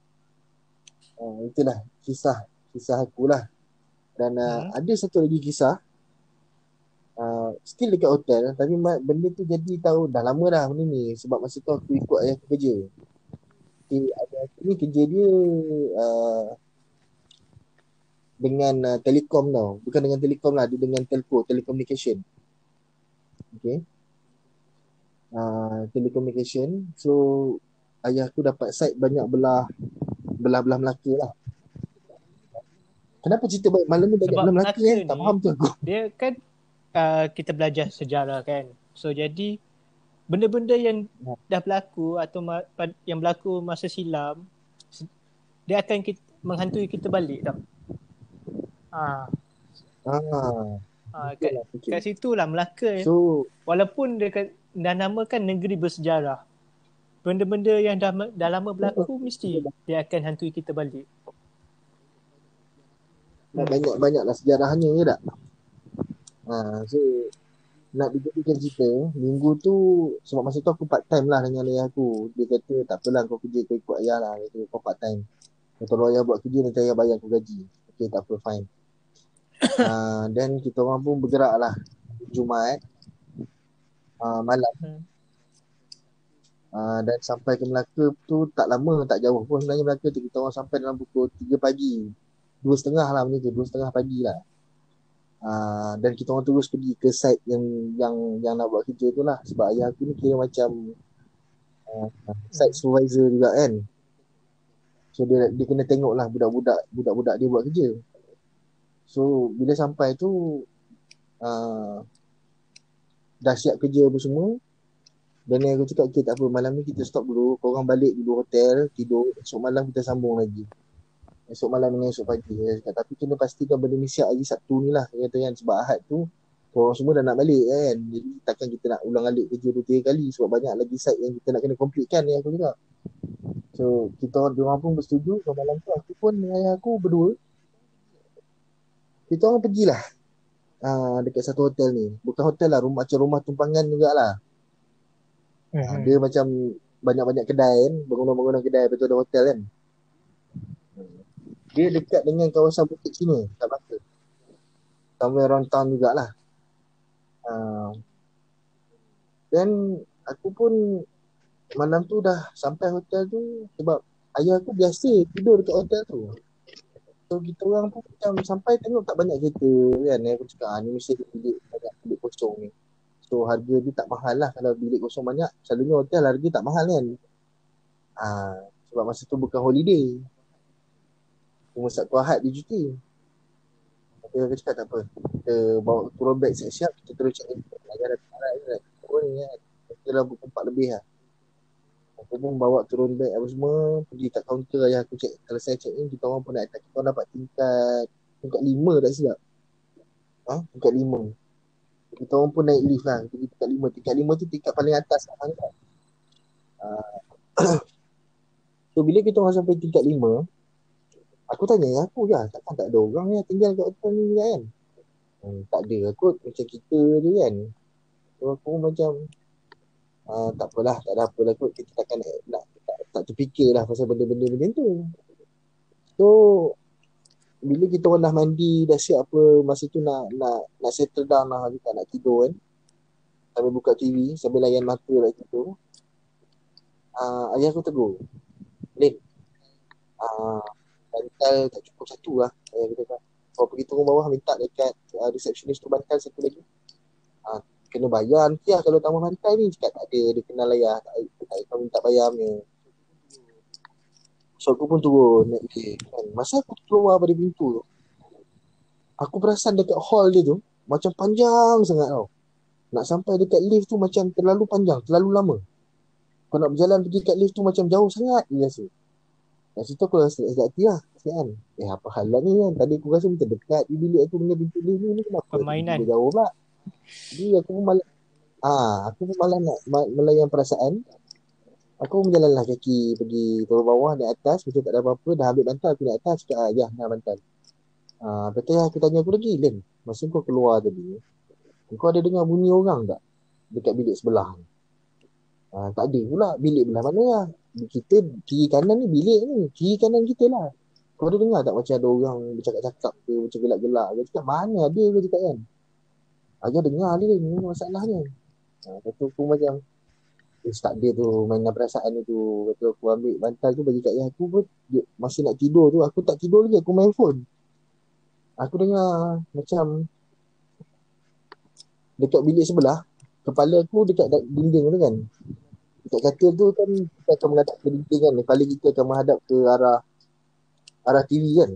Uh, itulah kisah kisah aku lah. Dan uh, Hmm. ada satu lagi kisah uh, still dekat hotel tapi benda tu jadi tahu dah lama dah benda ni sebab masa tu aku ikut ayah aku kerja. Okay, ayah aku ni kerja dia uh, dengan uh, telekom tau. Bukan dengan telekom lah, dia dengan telco, telecommunication. Okay. Uh, telecommunication. So ayah aku dapat site banyak belah belah-belah Melaka lah. Kenapa cerita ba- malam ni banyak Sebab belah Melaka Melaka kan? Tak ni- faham tu aku. dia kan uh, kita belajar sejarah kan. So jadi benda-benda yang Ya. dah berlaku atau ma- yang berlaku masa silam dia akan kita, menghantui kita balik tau. Ah, Ah, ah kat, lah, fikir. kat situ lah Melaka So, walaupun dia dah namakan negeri bersejarah. Benda-benda yang dah dah lama berlaku mesti dia akan hantui kita balik. Banyak-banyaklah sejarahnya ke tak? Ha, so nak dijadikan cerita minggu tu sebab masa tu aku part time lah dengan ayah aku. Dia kata tak apalah kau kerja kau ikut ayah lah. Dia kata kau part time kalau ayah buat kerja nanti ayah bayar aku gaji. Okay tak apa fine. Uh, dan kita orang pun bergerak lah. Jumaat uh, malam. Hmm. uh, dan sampai ke Melaka tu tak lama tak jauh pun sebenarnya Melaka tu kita orang sampai dalam pukul 3 pagi dua setengah lah benda tu dua setengah pagi lah. Uh, dan kita orang terus pergi ke site yang yang yang nak buat kerja tu lah. Sebab ayah aku ni kira macam uh, site supervisor juga kan. So dia dia kena tengok lah budak-budak budak-budak dia buat kerja. So bila sampai tu uh, dah siap kerja apa semua dan aku cakap okay tak apa malam ni kita stop dulu. Korang balik dulu hotel tidur. Esok malam kita sambung lagi esok malam dengan esok pagi saya cakap. Tapi kena pastikan benda ni siap hari Sabtu ni lah dia kata kan. Sebab Ahad tu korang semua dah nak balik kan. Jadi takkan kita nak ulang alik kerja dua tiga kali. Sebab banyak lagi site yang kita nak kena complete kan yang aku cakap. So kita orang diorang pun bersetuju. So malam tu aku pun dengan ayah aku berdua kita orang pergilah uh, dekat satu hotel ni. Bukan hotel lah rumah macam rumah tumpangan jugalah. Hmm. Ha, dia macam banyak-banyak kedai kan, bangunan-bangunan kedai. Betul ada hotel kan. Dia dekat dengan kawasan Bukit Cina, kat Melaka. Somewhere around town jugalah. Dan aku pun malam tu dah sampai hotel tu sebab ayah aku biasa tidur dekat hotel tu. So kita orang pun macam sampai tengok tak banyak kereta kan. Aku cakap ah, ni mesti ada bilik banyak bilik kosong ni. So harga dia tak mahal lah kalau bilik kosong banyak. Selalunya hotel harga tak mahal kan. Ah, sebab masa tu bukan holiday. Cuma Sabtu Ahad dia cuti. Tapi aku cakap tak apa. Kita bawa turun beg siap-siap. Kita terus nak. Turun ni kan. Kita dah pukul 4 lebih lah. Aku pun bawa turun beg apa semua. Pergi kat kaunter ayah aku check. Kalau saya check in, kita orang pun nak Kita orang dapat tingkat tingkat 5 tak silap. Ha? Tingkat 5 kita orang pun naik lift lah pergi tingkat lima tingkat lima tu tingkat paling atas lah kan uh, so bila kita orang sampai tingkat lima aku tanya ya aku ya takkan tak ada orang yang tinggal kat hotel ni kan? Hmm, tak ada kot macam kita je kan. So aku macam uh, tak apalah tak ada apalah kot. Kita takkan nak, nak tak, tak terfikir lah pasal benda-benda macam tu. So bila kita orang dah mandi dah siap apa masa tu nak nak nak settle down lah. Juga nak tidur kan. Sambil buka TV sambil layan mata lah tidur uh, ayah aku tegur. Lin uh, bantal tak cukup satu lah. Ayah kata kan. Kau pergi turun bawah minta dekat uh, receptionist tu bantal satu lagi. Uh, kena bayar nanti lah kalau tambah bantal ni. Cakap tak ada dia kenal ayah tak, tak, tak minta bayar punya. So aku pun turun. Naik lift kan. Masa aku keluar pada pintu tu Aku perasan dekat hall dia tu Macam panjang sangat tau. Nak sampai dekat lift tu macam terlalu panjang Terlalu lama. Kau nak berjalan pergi kat lift tu macam jauh sangat dia rasa. Kat situ aku rasa sakit hati lah. Kasihan. Eh apa hal lah ni kan. Tadi aku rasa macam dekat di bilik aku pintu lift ni. ni Kenapa Permainan. tiba-tiba jauh pula. Jadi aku pun malah ah, aku pun malah nak melayan perasaan. Aku pun berjalanlah kaki pergi turun bawah naik atas macam tak ada apa-apa dah ambil bantal aku naik atas cakap ah, ya nak bantal. Ah, betul aku tanya aku lagi Len masa kau keluar tadi kau ada dengar bunyi orang tak dekat bilik sebelah ni? Ah, tak ada pula bilik belah mana lah. Kita kiri kanan ni bilik ni. Kiri kanan kita lah. Kau ada dengar tak macam ada orang bercakap-cakap ke macam gelak-gelak ke? Cakap mana ada ke cakap kan? Agak dengar dia ni masalahnya. Ha, tu aku macam eh, tak ada tu mainan perasaan ni tu. Tu aku ambil bantal tu bagi kat ayah aku pun dia, masih nak tidur tu. Aku tak tidur lagi aku main phone. Aku dengar macam dekat bilik sebelah kepala aku dekat dinding tu kan. Dekat katil tu kan kita akan menghadap ke dinding kan. Kepala kita akan menghadap ke arah arah TV kan.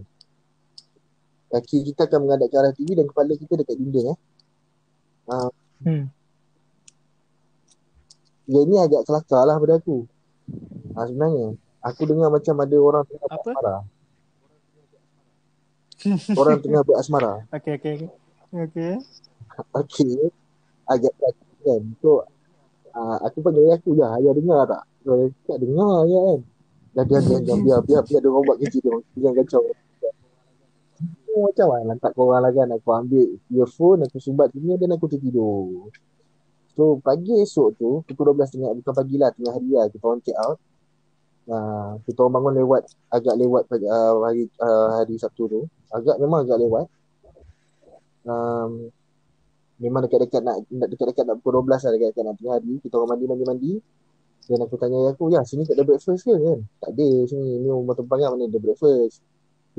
Kaki kita akan menghadap ke arah TV dan kepala kita dekat dinding eh. Ah, Hmm. yang ni agak kelakar lah pada aku. Ha, sebenarnya. Aku dengar macam ada orang tengah Apa? berasmara. orang tengah berasmara. Okey okey. Okey. Okey. Agak kelakar kan. So, uh, aku panggil ayah aku je. Ayah dengar tak? Ayah cakap dengar je kan. Dah diam diam diam biar biar biar dia orang buat kerja dia. Jangan kacau. Aku macam mana lantak korang lah kan. Aku ambil earphone, aku sumbat sini dan aku tertidur. So pagi esok tu, pukul 12 tengah, bukan pagi lah, tengah hari lah, kita orang check out. Uh, kita orang bangun lewat, agak lewat uh, hari uh, hari Sabtu tu. Agak memang agak lewat. Um, memang dekat-dekat nak dekat-dekat nak pukul 12 lah dekat-dekat nak tengah hari. Kita orang mandi-mandi-mandi. Dan aku tanya ayah aku, ya sini tak ada breakfast ke kan? Tak ada sini, ni rumah tempang mana ada breakfast.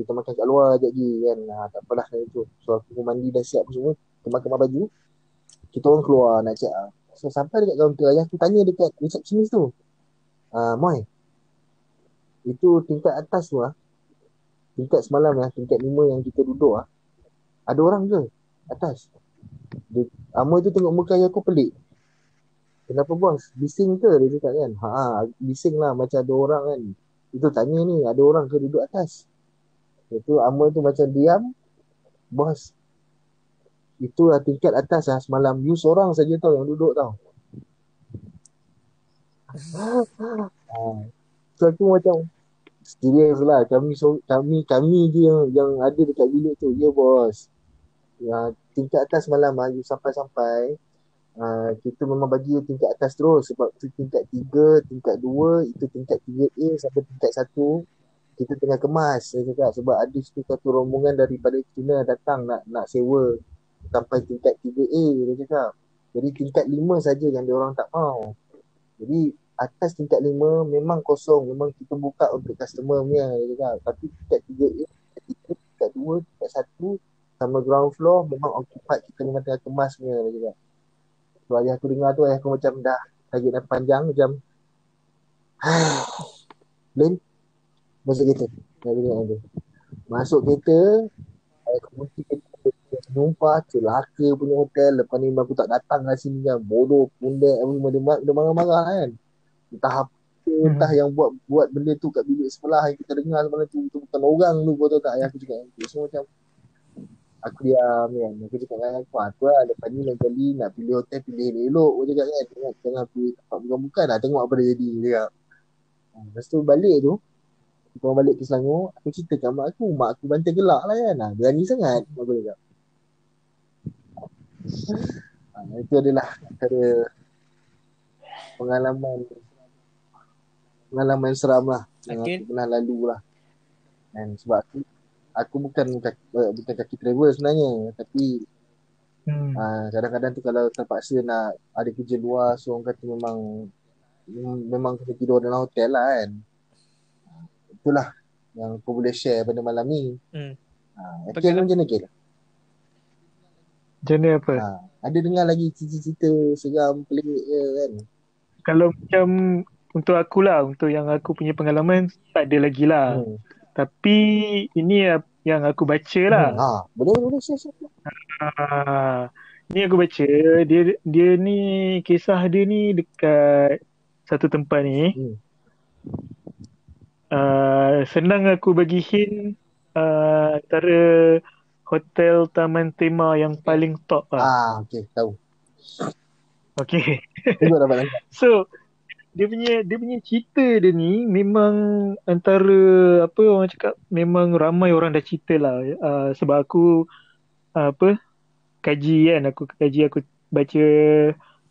Kita makan kat luar sekejap lagi kan. Ha, tak apalah kan itu. So aku pun mandi dah siap semua. Kemas-kemas baju. Kita orang keluar nak check out. So sampai dekat kaunter ayah aku tanya dekat receptionist tu. Ah, Moy. Itu tingkat atas tu ah. Tingkat semalam lah, tingkat lima yang kita duduk ah. Ada orang ke atas? Dia, Amoy tu tengok muka ayah aku pelik. Kenapa bos? Bising ke? Dia cakap kan. Ha, bising lah macam ada orang kan. Itu tanya ni, ada orang ke duduk atas? Itu Amoy tu macam diam. Bos, itu lah tingkat atas lah semalam. You seorang saja tau yang duduk tau. ha. So aku macam serius lah. Kami so, kami kami je yang, yang ada dekat bilik tu. Ya bos. Ya, tingkat atas malam lah. You sampai-sampai. Uh, kita memang bagi tingkat atas terus sebab tu tingkat 3, tingkat 2, itu tingkat 3A sampai tingkat 1 kita tengah kemas saya cakap sebab ada satu rombongan daripada China datang nak nak sewa sampai tingkat 3A dia cakap. Jadi tingkat 5 saja yang dia orang tak mau. Jadi atas tingkat 5 memang kosong, memang kita buka untuk customer punya dia cakap. Tapi tingkat 3A, tingkat 3, tingkat 2, tingkat 1 sama ground floor memang occupied kita memang tengah kemas punya dia cakap. So ayah aku dengar tu ayah aku macam dah lagi dah panjang macam Len masuk kereta. Dah dengar tu. Masuk kereta ayah aku kunci kereta penumpah celaka punya hotel. Lepas ni aku tak datang kat sini kan. Bodoh pundek apa dia, mar- dia marah-marah kan. Entah apa entah yang buat buat benda tu kat bilik sebelah yang kita dengar semalam tu tu bukan orang tu kau tahu tak? Ayah aku cakap so macam aku diam kan. Aku cakap dengan aku tu lah lepas ni lain kali nak pilih hotel pilih elok. Aku cakap kan jangan, jangan pilih tempat bukan-bukan lah tengok apa dia jadi dia cakap. Ah, lepas tu balik tu kita orang balik ke Selangor aku cerita kat mak aku mak aku bantai gelak lah kan. Ah, berani sangat aku cakap. Ah, itu adalah antara pengalaman pengalaman seram lah yang Okey. aku pernah lalu lah. Dan sebab aku aku bukan kaki, eh, bukan kaki travel sebenarnya tapi Hmm. ah, kadang-kadang tu kalau terpaksa nak ada kerja luar so orang kata memang mem- memang kena tidur dalam hotel lah kan. Itulah yang aku boleh share pada malam ni. Hmm. Ha, Akil Pengalaman- macam mana Akil? Macam mana apa? Ha, ada dengar lagi cerita-cerita seram pelik ke kan? Kalau macam untuk aku lah, untuk yang aku punya pengalaman tak ada lagi lah. Hmm. Tapi ini yang aku baca lah. Hmm. Ha, boleh boleh boleh share share. Ah, ni aku baca dia dia ni kisah dia ni dekat satu tempat ni. Hmm. Uh, senang aku bagi hint uh, antara hotel taman tema yang paling top lah. Ah, okey, tahu. Tangkap. So dia punya dia punya cerita dia ni memang antara apa orang cakap memang ramai orang dah cerita lah uh, sebab aku uh, apa kaji kan aku kaji aku baca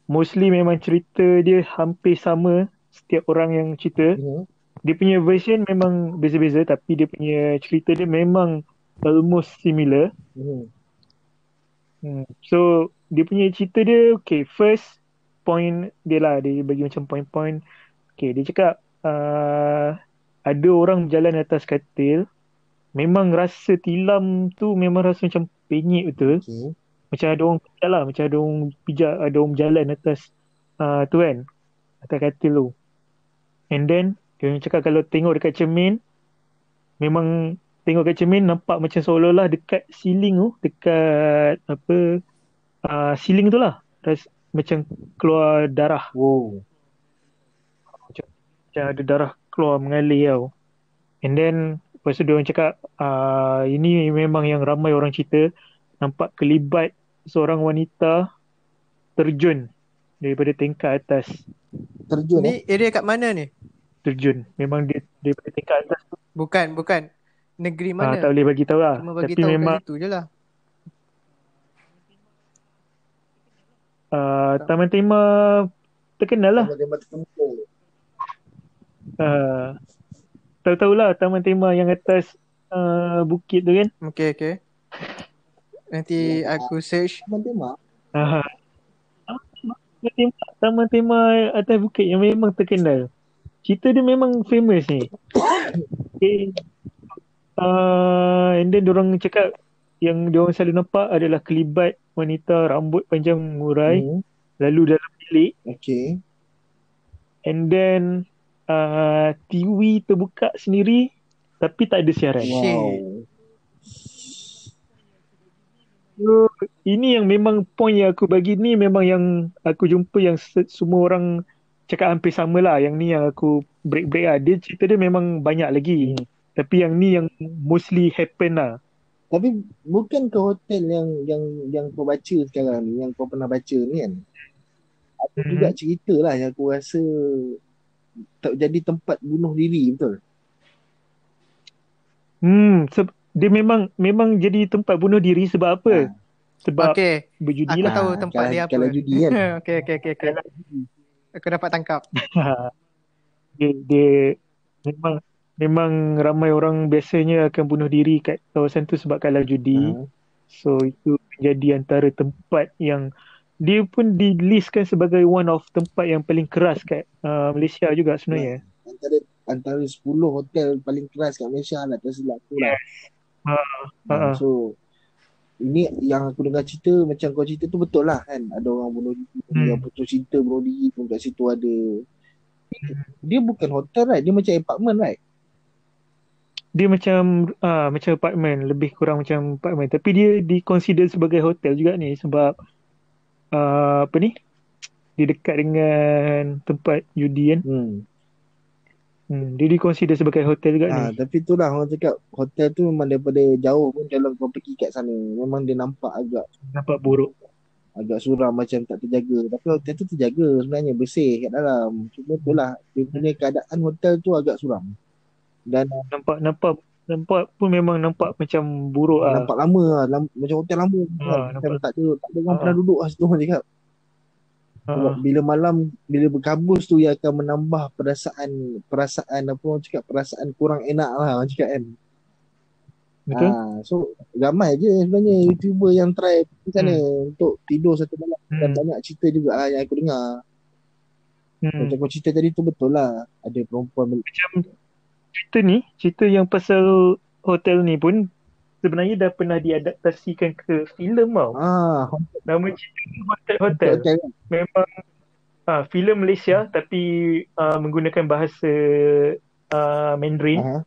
mostly memang cerita dia hampir sama setiap orang yang cerita Hmm. dia punya version memang beza-beza tapi dia punya cerita dia memang almost similar Hmm. Hmm. So dia punya cerita dia okay first point dia lah. Dia bagi macam point-point. Okay dia cakap uh, ada orang berjalan atas katil memang rasa tilam tu memang rasa macam penyek betul? Okey. macam ada orang pijak lah. Macam ada orang pijak ada orang berjalan atas uh, tu kan? Atas katil tu. And then dia orang cakap kalau tengok dekat cermin memang tengok kat cermin nampak macam seolah-olah dekat ceiling tu dekat apa uh, ceiling tu lah. Ras, macam keluar darah Wow. macam ada darah keluar mengalir tau and then lepas tu dia orang cakap uh, ini memang yang ramai orang cerita nampak kelibat seorang wanita terjun daripada tingkat atas Terjun eh. Ni area kat mana ni? terjun memang dia daripada tingkat atas tu Bukan, bukan. Negeri uh, mana? tak boleh bagi tahu lah Cuma bagi tapi tahu memang situ je lah. Uh, Taman Tema terkenal lah Tembak-tembak tertempur. uh, tahu-tahulah Taman Tema yang atas uh, bukit tu kan Okay, okay. Nanti aku search. Tembak-tembak. uh, Taman Tema, Taman Tema atas bukit yang memang terkenal cerita dia memang famous ni okay. uh, and then diorang cakap yang diorang selalu nampak adalah kelibat wanita rambut panjang mengurai Hmm. lalu dalam bilik Okey. and then uh, TV terbuka sendiri tapi tak ada siaran. Wow. So, ini yang memang point yang aku bagi ni memang yang aku jumpa yang se- semua orang cakap hampir sama lah. Yang ni yang aku break-break lah. Dia cerita dia memang banyak lagi. Hmm. Tapi yang ni yang mostly happen lah. Tapi bukan ke hotel yang yang yang kau baca sekarang ni, yang kau pernah baca ni kan? Ada Mhm. juga cerita lah yang aku rasa tak jadi tempat bunuh diri betul. Hmm, se- dia memang memang jadi tempat bunuh diri sebab apa? Ha. Sebab Okay. berjudi Aku lah. tahu Ah, tempat kalau- dia apa. kalau judi kan? okay, okay, okay, okay. Aku dapat tangkap. dia, dia memang memang ramai orang biasanya akan bunuh diri kat kawasan tu sebab kalah judi. Ha. So itu menjadi antara tempat yang dia pun dilistkan sebagai one of tempat yang paling keras kat uh, Malaysia juga sebenarnya. Antara antara 10 hotel paling keras kat Malaysia lah tak silap aku lah. Ha, Ha, ha. so ini yang aku dengar cerita macam kau cerita tu betul lah kan. Ada orang bunuh diri, Hmm. yang putus cinta bunuh diri pun kat situ ada. Dia bukan hotel right, dia macam apartment right. Dia macam uh, macam apartment, lebih kurang macam apartment. Tapi dia di consider sebagai hotel juga ni sebab uh, apa ni? Dia dekat dengan tempat judi kan. Hmm. Hmm, dia di consider sebagai hotel juga Ha, ni. tapi itulah orang cakap hotel tu memang daripada jauh pun kalau kau pergi kat sana memang dia nampak agak Nampak buruk. agak suram macam tak terjaga. Tapi hotel tu terjaga sebenarnya bersih kat dalam. Cuma itulah dia punya keadaan hotel tu agak suram. Dan Nampak nampak nampak pun memang nampak macam buruk ah. nampak lama lah, lam- macam hotel lama. Ha, kan. Macam nampak. tak ada tak ada orang Ha. pernah duduk kat situ orang cakap. Ha. bila malam bila berkabus tu ia akan menambah perasaan perasaan apa orang cakap perasaan kurang enak lah orang cakap kan. Betul? Ah, so ramai je sebenarnya YouTuber yang try pergi sana untuk tidur satu malam dan Hmm. banyak cerita juga lah yang aku dengar. Hmm. Macam kau cerita tadi tu betul lah. Ada perempuan Macam cerita ni, cerita yang pasal hotel ni pun sebenarnya dah pernah diadaptasikan ke filem tau. ah Nama cerita Hotel Hotel. hotel kan. Memang ah filem Malaysia tapi ah, menggunakan bahasa ah, Mandarin, Ah,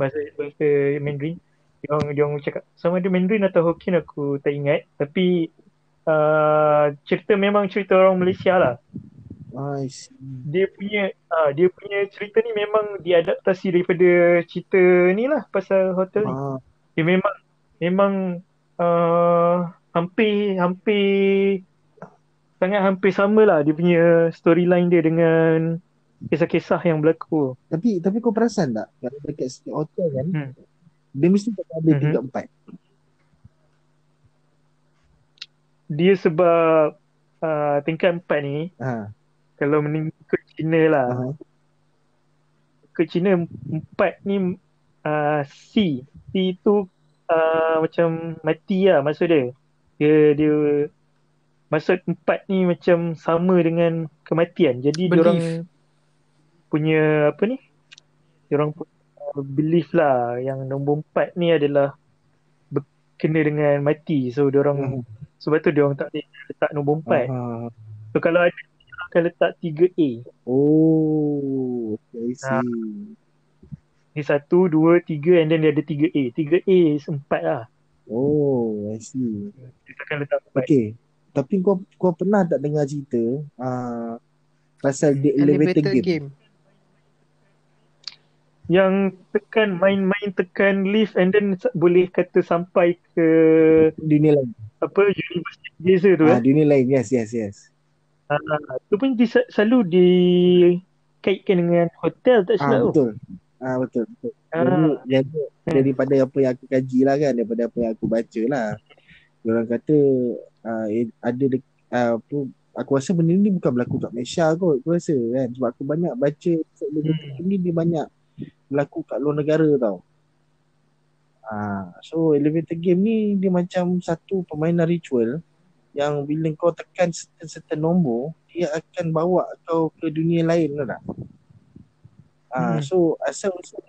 bahasa bahasa Mandarin. Dia orang cakap sama ada Mandarin atau Hokkien aku tak ingat tapi ah, cerita memang cerita orang Malaysia lah. I see. dia punya ah dia punya cerita ni memang diadaptasi daripada cerita ni lah pasal hotel ni. Ah, Dia memang memang uh, hampir hampir sangat hampir sama lah dia punya storyline dia dengan kisah-kisah yang berlaku. tapi tapi kau perasan tak kalau dekat setiap hotel kan Hmm. dia mesti tak ada Mhm. tiga empat. Dia sebab uh, tingkat empat ni Ha. Kalau mengikut Cina lah. aha. Ke Cina empat ni uh, C. C tu uh, macam mati lah maksud dia. Dia dia maksud empat ni macam sama dengan kematian. Jadi Belief. diorang punya apa ni? Diorang punya belief lah yang nombor empat ni adalah berkena dengan mati. So diorang Mhm. sebab tu diorang tak letak nombor empat. Aha. So kalau ada akan letak 3A. Oh, okay, I see. Ni satu, dua, tiga and then dia ada 3A. 3A is empat lah. Oh, I see. Dia akan letak empat. Okay. Tapi kau kau pernah tak dengar cerita uh, pasal the elevator, Elevator game? game. Yang tekan main-main tekan lift and then boleh kata sampai ke Dunia lain. apa universiti biasa tu Ah, eh. dunia lain. Yes, yes, yes. Ah, tu pun di, selalu dikaitkan dengan hotel tak Ah, silap tu. betul. Ah, betul, betul. Ah, Jadi, jadi daripada apa yang aku kaji lah kan, daripada apa yang aku baca lah. Orang kata uh, ada de, uh, apa aku rasa benda ni bukan berlaku kat Malaysia kot aku rasa kan sebab aku banyak baca hmm. ni dia banyak berlaku kat luar negara tau. Ah, so elevator game ni dia macam satu permainan ritual yang bila kau tekan certain-certain nombor dia akan bawa kau ke dunia lain tau tak? Ah, Hmm. so asal usul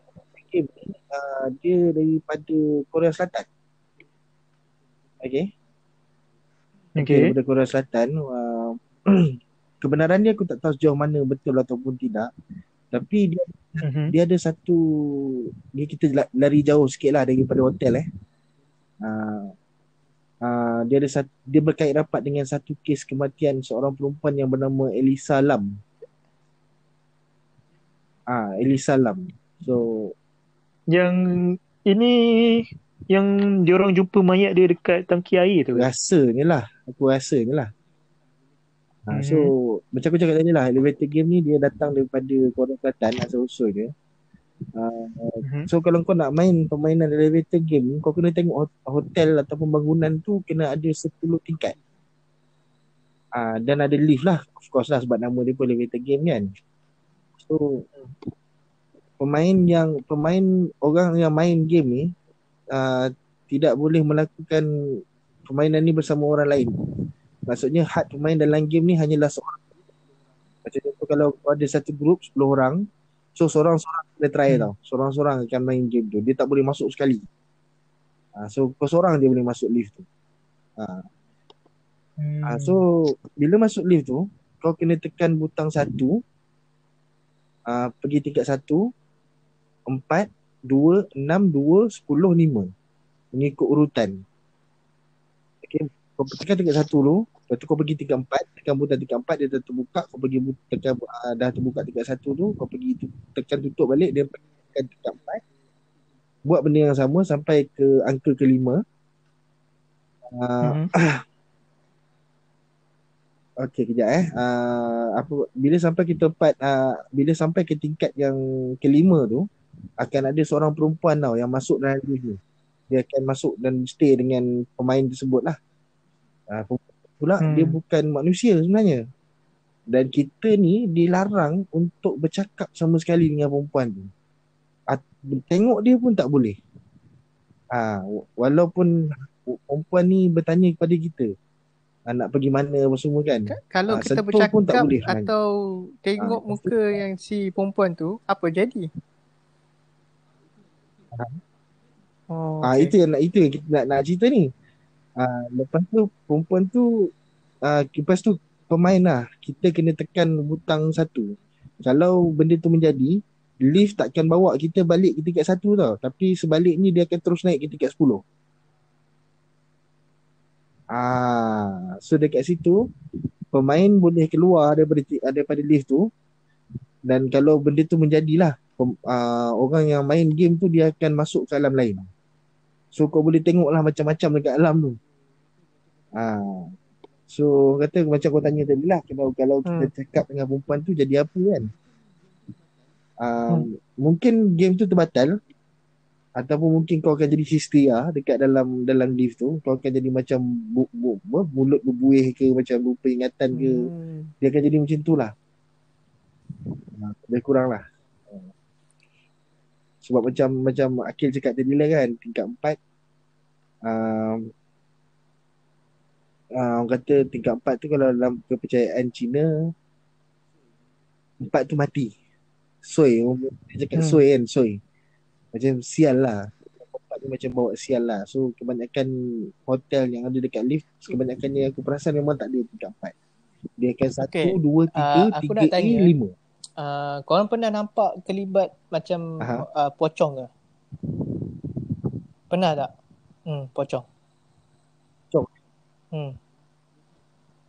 game ni uh, dia daripada Korea Selatan. Okay. okay. Daripada Korea Selatan. Uh, kebenaran dia aku tak tahu sejauh mana betul ataupun tidak. Tapi dia Mhm. dia ada satu dia kita la- lari jauh sikit lah daripada hotel eh. Uh, uh, dia ada satu, dia berkait rapat dengan satu kes kematian seorang perempuan yang bernama Elisa Lam. Ah, Elisa Lam. So Yang ini yang diorang jumpa mayat dia dekat tangki air tu. rasanya lah aku rasanya lah ha, so macam aku cakap tadi lah elevator game ni dia datang daripada Korea Selatan asal usul dia uh, so kalau kau nak main permainan elevator game kau kena tengok hot- hotel ataupun bangunan tu kena ada 10 tingkat uh, dan ada lift lah of course lah sebab nama dia pun elevator game kan so pemain yang pemain orang yang main game ni uh, tidak boleh melakukan permainan ni bersama orang lain. Maksudnya had pemain dalam game ni hanyalah seorang. Macam contoh kalau ada satu grup 10 orang, so seorang-seorang kena try Hmm. tau. Seorang-seorang akan main game tu. Dia tak boleh masuk sekali. Ha, so kau seorang dia boleh masuk lift tu. Ha, Hmm. ha, so bila masuk lift tu, kau kena tekan butang satu, ha, pergi tingkat satu, empat, dua, enam, dua, sepuluh, lima. Mengikut urutan. Okay, kau tekan tingkat satu dulu, lepas tu kau pergi tingkat empat, tekan butang tingkat empat, dia dah terbuka, kau pergi tekan uh, dah terbuka tingkat satu tu, kau pergi tu, tekan tutup balik, dia pergi tekan tingkat empat, buat benda yang sama sampai ke angka kelima. Uh, Mhm. Okey kejap eh. Uh, apa bila sampai kita empat uh, bila sampai ke tingkat yang kelima tu akan ada seorang perempuan tau yang masuk dalam lift ni. Dia akan masuk dan stay dengan pemain tersebut lah. Uh, pula Hmm. dia bukan manusia sebenarnya. Dan kita ni dilarang untuk bercakap sama sekali dengan perempuan tu. At, tengok dia pun tak boleh. Ah, uh, walaupun perempuan ni bertanya kepada kita ah, nak pergi mana apa semua kan. Ka- Kalau Ah, kita sentuh pun tak bercakap boleh sebenarnya. atau tengok Ah, muka yang si perempuan tu, apa jadi? Oh, Ah okay. itu yang nak itu yang kita nak, nak cerita ni. Ah lepas tu perempuan tu ah lepas tu pemain lah kita kena tekan butang satu. Kalau benda tu menjadi lift takkan bawa kita balik ke tingkat satu tau. Tapi sebaliknya dia akan terus naik ke tingkat sepuluh. Ah, so dekat situ pemain boleh keluar daripada daripada lift tu dan kalau benda tu menjadilah pem- uh, orang yang main game tu dia akan masuk ke alam lain. So kau boleh tengoklah macam-macam dekat alam tu. Ah. So kata macam kau tanya tadi lah kalau kalau kita Hmm. cakap dengan perempuan tu jadi apa kan? Um, Hmm. mungkin game tu terbatal ataupun mungkin kau akan jadi histeria dekat dalam dalam lift tu kau akan jadi macam bu, bu, bu, mulut berbuih ke macam lupa ingatan ke Hmm. dia akan jadi macam tu lah ha, lebih kurang lah Ha. sebab macam macam Akil cakap tadi lah kan tingkat empat um, uh, orang kata tingkat empat tu kalau dalam kepercayaan Cina empat tu mati soi dia cakap Hmm. soi kan soi macam sial lah empat tu macam bawa sial lah so kebanyakan hotel yang ada dekat lift kebanyakannya aku perasan memang tak ada tingkat empat dia akan satu, Okay. dua, tiga, aku tiga nak A, tanya. lima. Uh, korang pernah nampak kelibat macam Aha. uh, pocong ke? Pernah tak? Hmm. Pocong? Hmm.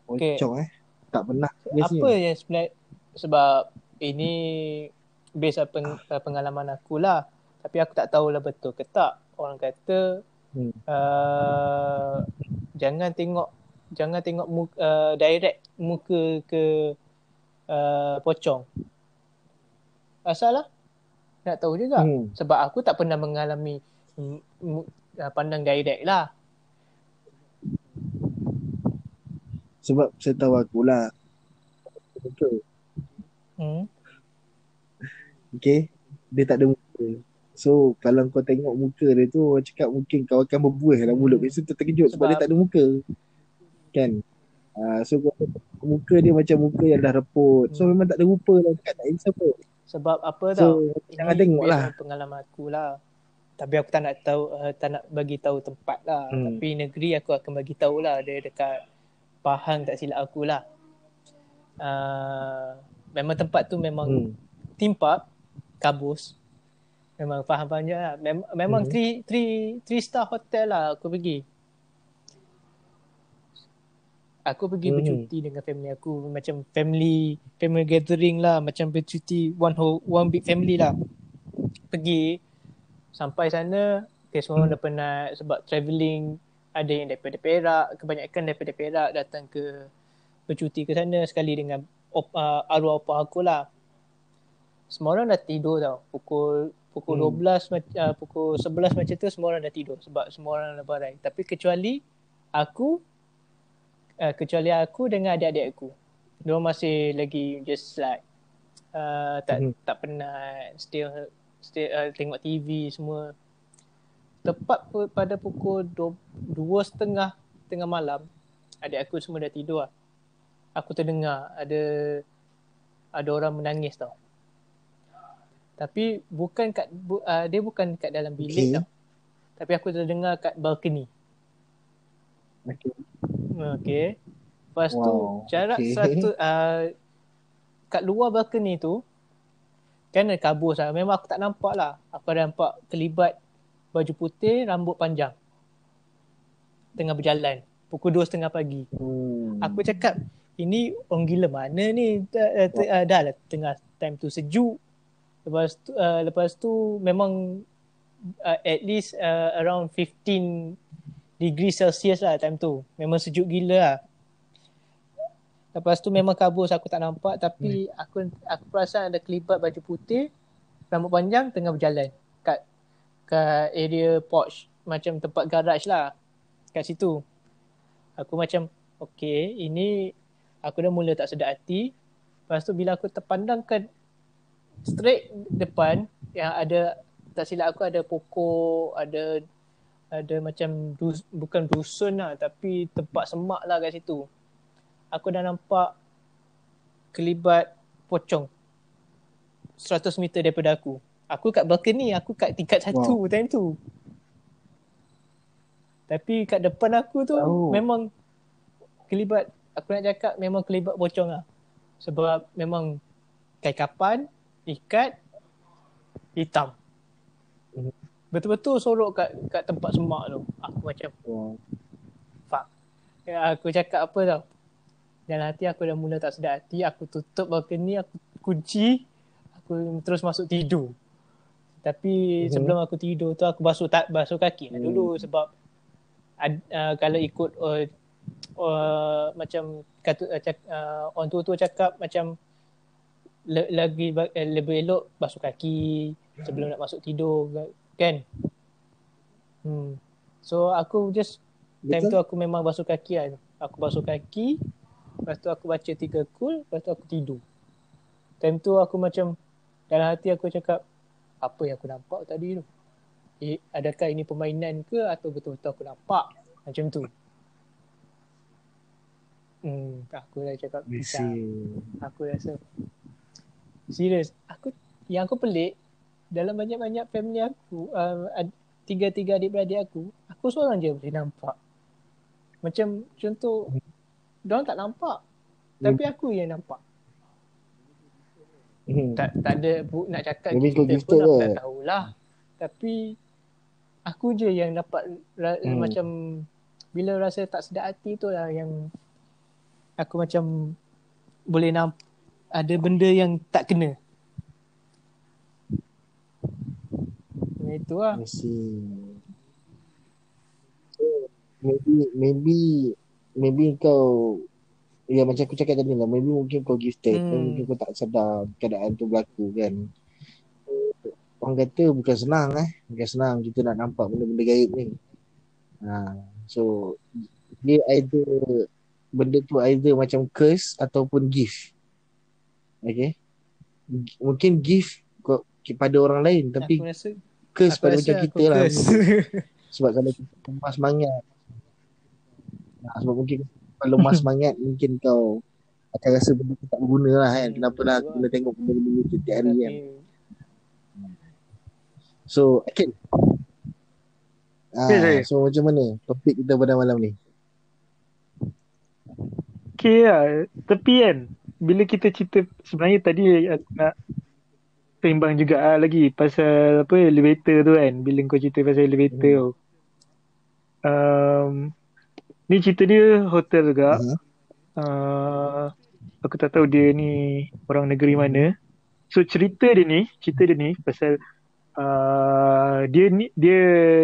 Okay. Pocong eh. Tak pernah biasanya. Apa yang sebenarnya sebab ini based on peng, uh, pengalaman aku lah. Tapi aku tak tahulah betul ke tak. Orang kata Hmm. uh, jangan tengok jangan tengok muka, uh, direct muka ke uh, pocong. Asal lah? Nak tahu juga. Hmm. Sebab aku tak pernah mengalami uh, pandang direct lah. Sebab saya tahu akulah. Betul. Hmm. Okay. Dia tak ada muka. So kalau kau tengok muka dia tu orang cakap mungkin kau akan berbuih lah mulut. Biasa tu terkejut sebab, Sebab- dia tak ada muka. Kan? Uh, so kau muka dia macam muka yang dah reput. So Hmm. memang tak ada rupa lah dekat tak insaf apa. Sebab apa tau? So jangan tengok lah. pengalaman aku lah. Tapi aku tak nak tahu uh, tak nak bagi tahu tempat lah. Hmm. Tapi negeri aku akan bagi tahu lah dia dekat Pahang tak silap aku lah. Uh, memang tempat tu memang Hmm. theme park, kabus. Memang faham-faham je lah. Mem- memang Mhm. three, three, three star hotel lah aku pergi. Aku pergi Mhm. bercuti dengan family aku macam family family gathering lah macam bercuti one whole one big family lah. Pergi sampai sana okay, semua orang dah penat sebab travelling ada yang daripada Perak, kebanyakan daripada Perak datang ke bercuti ke sana sekali dengan op, uh, arwah opah aku lah. Semua orang dah tidur tau. Pukul pukul Hmm. 12 mac- uh, pukul 11 macam tu semua orang dah tidur sebab semua orang dah barai. Tapi kecuali aku uh, kecuali aku dengan adik-adik aku. Diorang masih lagi just like uh, tak Mhm. tak penat, still still uh, tengok TV semua. Tepat pada pukul dua, setengah tengah malam, adik aku semua dah tidur lah. Aku terdengar ada ada orang menangis tau. Tapi bukan kat bu, uh, dia bukan kat dalam bilik Okay. tau. Tapi aku terdengar kat balcony. Okay. Okay. Lepas tu Wow, jarak okay. satu uh, kat luar balcony tu kan ada kabus lah. Memang aku tak nampak lah. Aku ada nampak kelibat baju putih, rambut panjang. Tengah berjalan. Pukul dua setengah pagi. Hmm. Aku cakap, ini orang gila mana ni? Dah, uh, uh, dah lah tengah time tu sejuk. Lepas tu, uh, lepas tu memang uh, at least uh, around 15 degree Celsius lah time tu. Memang sejuk gila lah. Lepas tu memang kabus aku tak nampak tapi aku aku perasan ada kelibat baju putih, rambut panjang tengah berjalan kat area porch macam tempat garage lah kat situ. Aku macam okay ini aku dah mula tak sedar hati. Lepas tu bila aku terpandangkan straight depan yang ada tak silap aku ada pokok, ada ada macam dus, bukan dusun lah tapi tempat semak lah kat situ. Aku dah nampak kelibat pocong 100 meter daripada aku. Aku kat balcony, aku kat tingkat satu wow. time tu. Tapi kat depan aku tu Oh. memang kelibat, aku nak cakap memang kelibat pocong lah. Sebab memang kain kapan, ikat, hitam. Betul-betul sorok kat kat tempat semak tu. Aku macam Wow. fuck. Ya, aku cakap apa tau. dalam hati aku dah mula tak sedar hati. Aku tutup balcony, aku kunci. Aku terus masuk tidur. Tapi Mhm. sebelum aku tidur tu aku basuh tak basuh kaki lah dulu sebab ad, uh, kalau ikut uh, uh, macam kata uh, cak, uh, orang tua-tua cakap macam le, lagi eh, lebih elok basuh kaki sebelum nak masuk tidur kan. Hmm. So aku just time tu Betul? aku memang basuh kaki lah. Aku basuh kaki, lepas tu aku baca tiga kul, lepas tu aku tidur. Time tu aku macam dalam hati aku cakap apa yang aku nampak tadi tu? Eh, adakah ini permainan ke atau betul-betul aku nampak? Macam tu. Hmm, aku dah cakap pisang. see. Aku rasa serius. Aku yang aku pelik dalam banyak-banyak family aku, uh, ad- tiga-tiga adik-beradik aku, aku seorang je boleh nampak. Macam contoh, diorang tak nampak. Tapi aku yang nampak. Hmm. Tak tak ada bu, nak cakap Maybe gifted gifted pun aku tak tahulah. Tapi aku je yang dapat ra, Hmm. macam bila rasa tak sedap hati tu lah yang aku macam boleh nampak ada benda yang tak kena. Macam Itu lah. I see. Maybe maybe maybe kau ya macam aku cakap tadi lah maybe mungkin kau gifted Hmm. hmm. mungkin kau tak sedar keadaan tu berlaku kan orang kata bukan senang eh bukan senang kita nak nampak benda-benda gaib ni ha so dia either benda tu either macam curse ataupun gift okay mungkin gift kau pada orang lain tapi aku rasa curse aku pada rasa macam aku kita lah curse. sebab kalau kita semangat nah, sebab mungkin lemah semangat mungkin kau akan rasa benda tu tak berguna lah kan. Hmm, kenapa lah aku kena tengok benda-benda ni setiap hari kan. So Akin. Ah, Ya, so macam mana topik kita pada malam ni? Okay lah. Tapi kan, bila kita cerita, sebenarnya tadi aku nak seimbang juga lah lagi pasal apa elevator tu kan. Bila kau cerita pasal elevator tu. Um, ni cerita dia hotel juga. uh-huh. Uh, aku tak tahu dia ni orang negeri mana. So cerita dia ni, cerita dia ni pasal uh, dia ni dia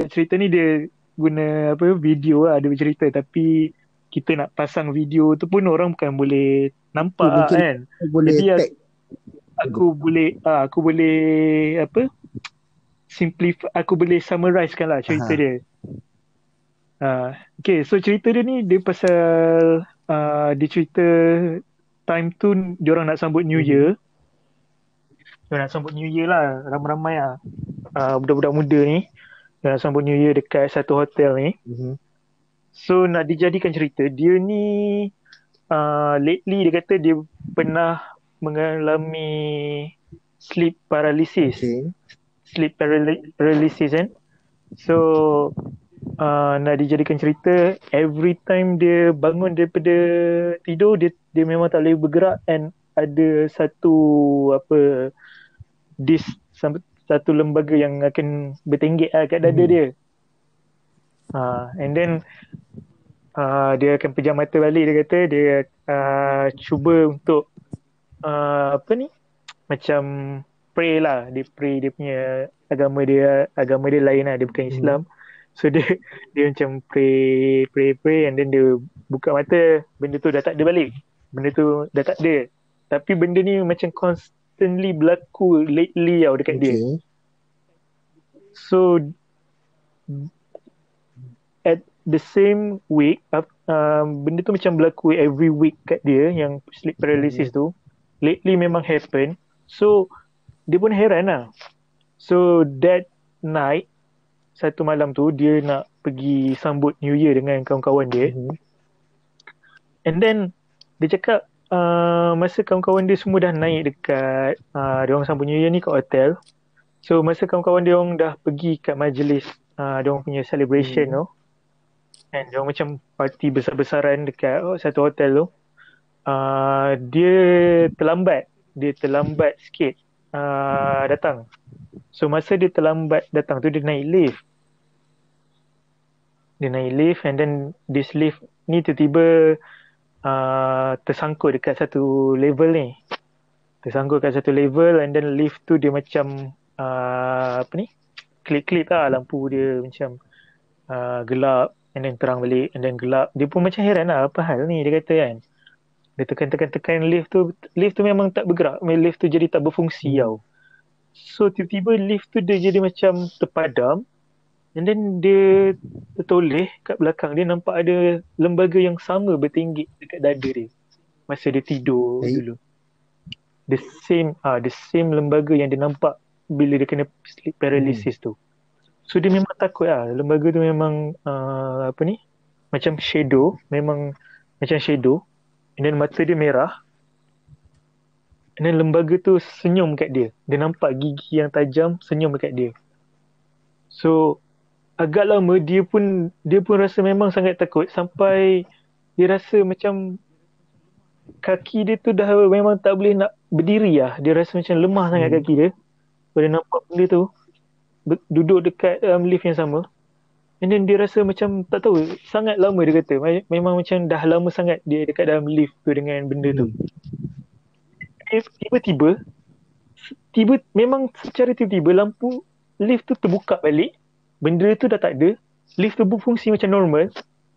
cerita ni dia guna apa video lah dia bercerita tapi kita nak pasang video tu pun orang bukan boleh nampak lah, Mungkin- kan. boleh Jadi, tag Aku boleh ah, aku boleh apa simplify aku boleh summarizekan lah cerita Aha. dia. Uh, okay, so cerita dia ni dia pasal uh, dia cerita time tu dia orang nak sambut New Mhm. Year. Dia nak sambut New Year lah, ramai-ramai lah. Uh, budak-budak muda ni. Dia nak sambut New Year dekat satu hotel ni. uh-huh. So nak dijadikan cerita, dia ni uh, lately dia kata dia pernah mengalami sleep paralysis okay sleep paral- paralysis kan. So uh, nak dijadikan cerita every time dia bangun daripada tidur dia dia memang tak boleh bergerak and ada satu apa dis satu lembaga yang akan bertenggek lah kat dada Hmm. dia. Uh, and then uh, dia akan pejam mata balik dia kata dia uh, cuba untuk uh, apa ni macam pray lah dia pray dia punya agama dia agama dia lain lah dia bukan Hmm. So dia dia macam pray pray pray and then dia buka mata benda tu dah tak ada balik. Benda tu dah tak ada. Tapi benda ni macam constantly berlaku lately tau dekat dia. Okay. So at the same week um, benda tu macam berlaku every week kat dia yang sleep paralysis tu. Lately memang happen. So dia pun heran lah. So that night satu malam tu dia nak pergi sambut New Year dengan kawan-kawan dia uh-huh. And then dia cakap uh, masa kawan-kawan dia semua dah naik dekat uh, dia orang sambut New Year ni kat hotel. So masa kawan-kawan dia orang dah pergi kat majlis uh, dia orang punya celebration Hmm. tu. And dia orang macam party besar-besaran dekat oh, satu hotel tu. Uh, dia terlambat. Dia terlambat sikit uh, datang. So masa dia terlambat datang tu dia naik lift. Dia naik lift and then this lift ni tiba-tiba uh, tersangkut dekat satu level ni. Tersangkut dekat satu level and then lift tu dia macam uh, apa ni? Klik-klik lah lampu dia macam uh, gelap and then terang balik and then gelap. Dia pun macam heran lah apa hal ni dia kata kan. Dia tekan-tekan-tekan lift tu. Lift tu memang tak bergerak. Lift tu jadi tak berfungsi hmm. So tiba-tiba lift tu dia jadi macam terpadam. And then dia tertoleh kat belakang dia nampak ada lembaga yang sama bertinggi dekat dada dia. Masa dia tidur hey. dulu. The same ah uh, the same lembaga yang dia nampak bila dia kena sleep paralysis hmm. tu. So dia memang takut lah. Lembaga tu memang uh, apa ni? Macam shadow. Memang macam shadow. And then mata dia merah. And then lembaga tu senyum kat dia. Dia nampak gigi yang tajam senyum kat dia. So agak lama dia pun dia pun rasa memang sangat takut sampai dia rasa macam kaki dia tu dah memang tak boleh nak berdiri lah. Dia rasa macam lemah sangat hmm. kaki dia. Bila nampak benda tu duduk dekat um, lift yang sama. And then dia rasa macam tak tahu sangat lama dia kata memang macam dah lama sangat dia dekat dalam lift tu dengan benda tu. Hmm. Tiba-tiba tiba memang secara tiba-tiba lampu lift tu terbuka balik. Benda tu dah tak ada. Lift tu berfungsi macam normal.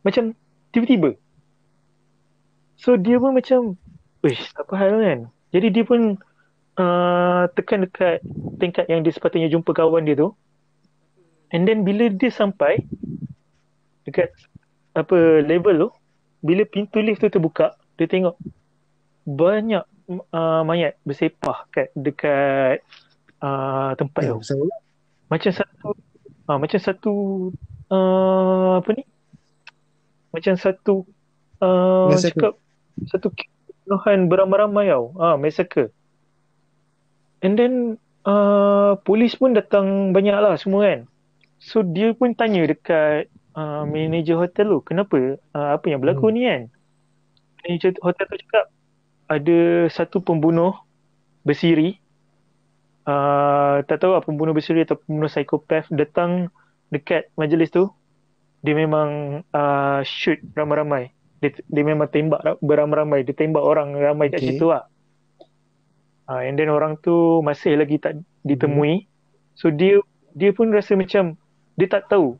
Macam tiba-tiba. So dia pun macam Wish apa hal kan Jadi dia pun uh, Tekan dekat Tingkat yang dia sepatutnya jumpa kawan dia tu And then bila dia sampai dekat apa level tu, bila pintu lift tu terbuka, dia tengok banyak uh, mayat bersepah kat dekat uh, tempat ya, tu. Macam satu uh, macam satu uh, apa ni? Macam satu uh, cakap satu kebunuhan beramai-ramai tau. Ah, uh, massacre. And then uh, polis pun datang banyak lah semua kan. So dia pun tanya dekat uh, manager hotel tu, kenapa? Uh, apa yang berlaku hmm. ni kan? Manager hotel tu cakap ada satu pembunuh bersiri. Uh, tak tahu apa pembunuh bersiri atau pembunuh psikopat datang dekat majlis tu. Dia memang uh, shoot ramai-ramai. Dia, dia memang tembak beramai-ramai. Dia tembak orang ramai okay. kat situ lah. Uh, and then orang tu masih lagi tak ditemui. Hmm. So dia dia pun rasa macam dia tak tahu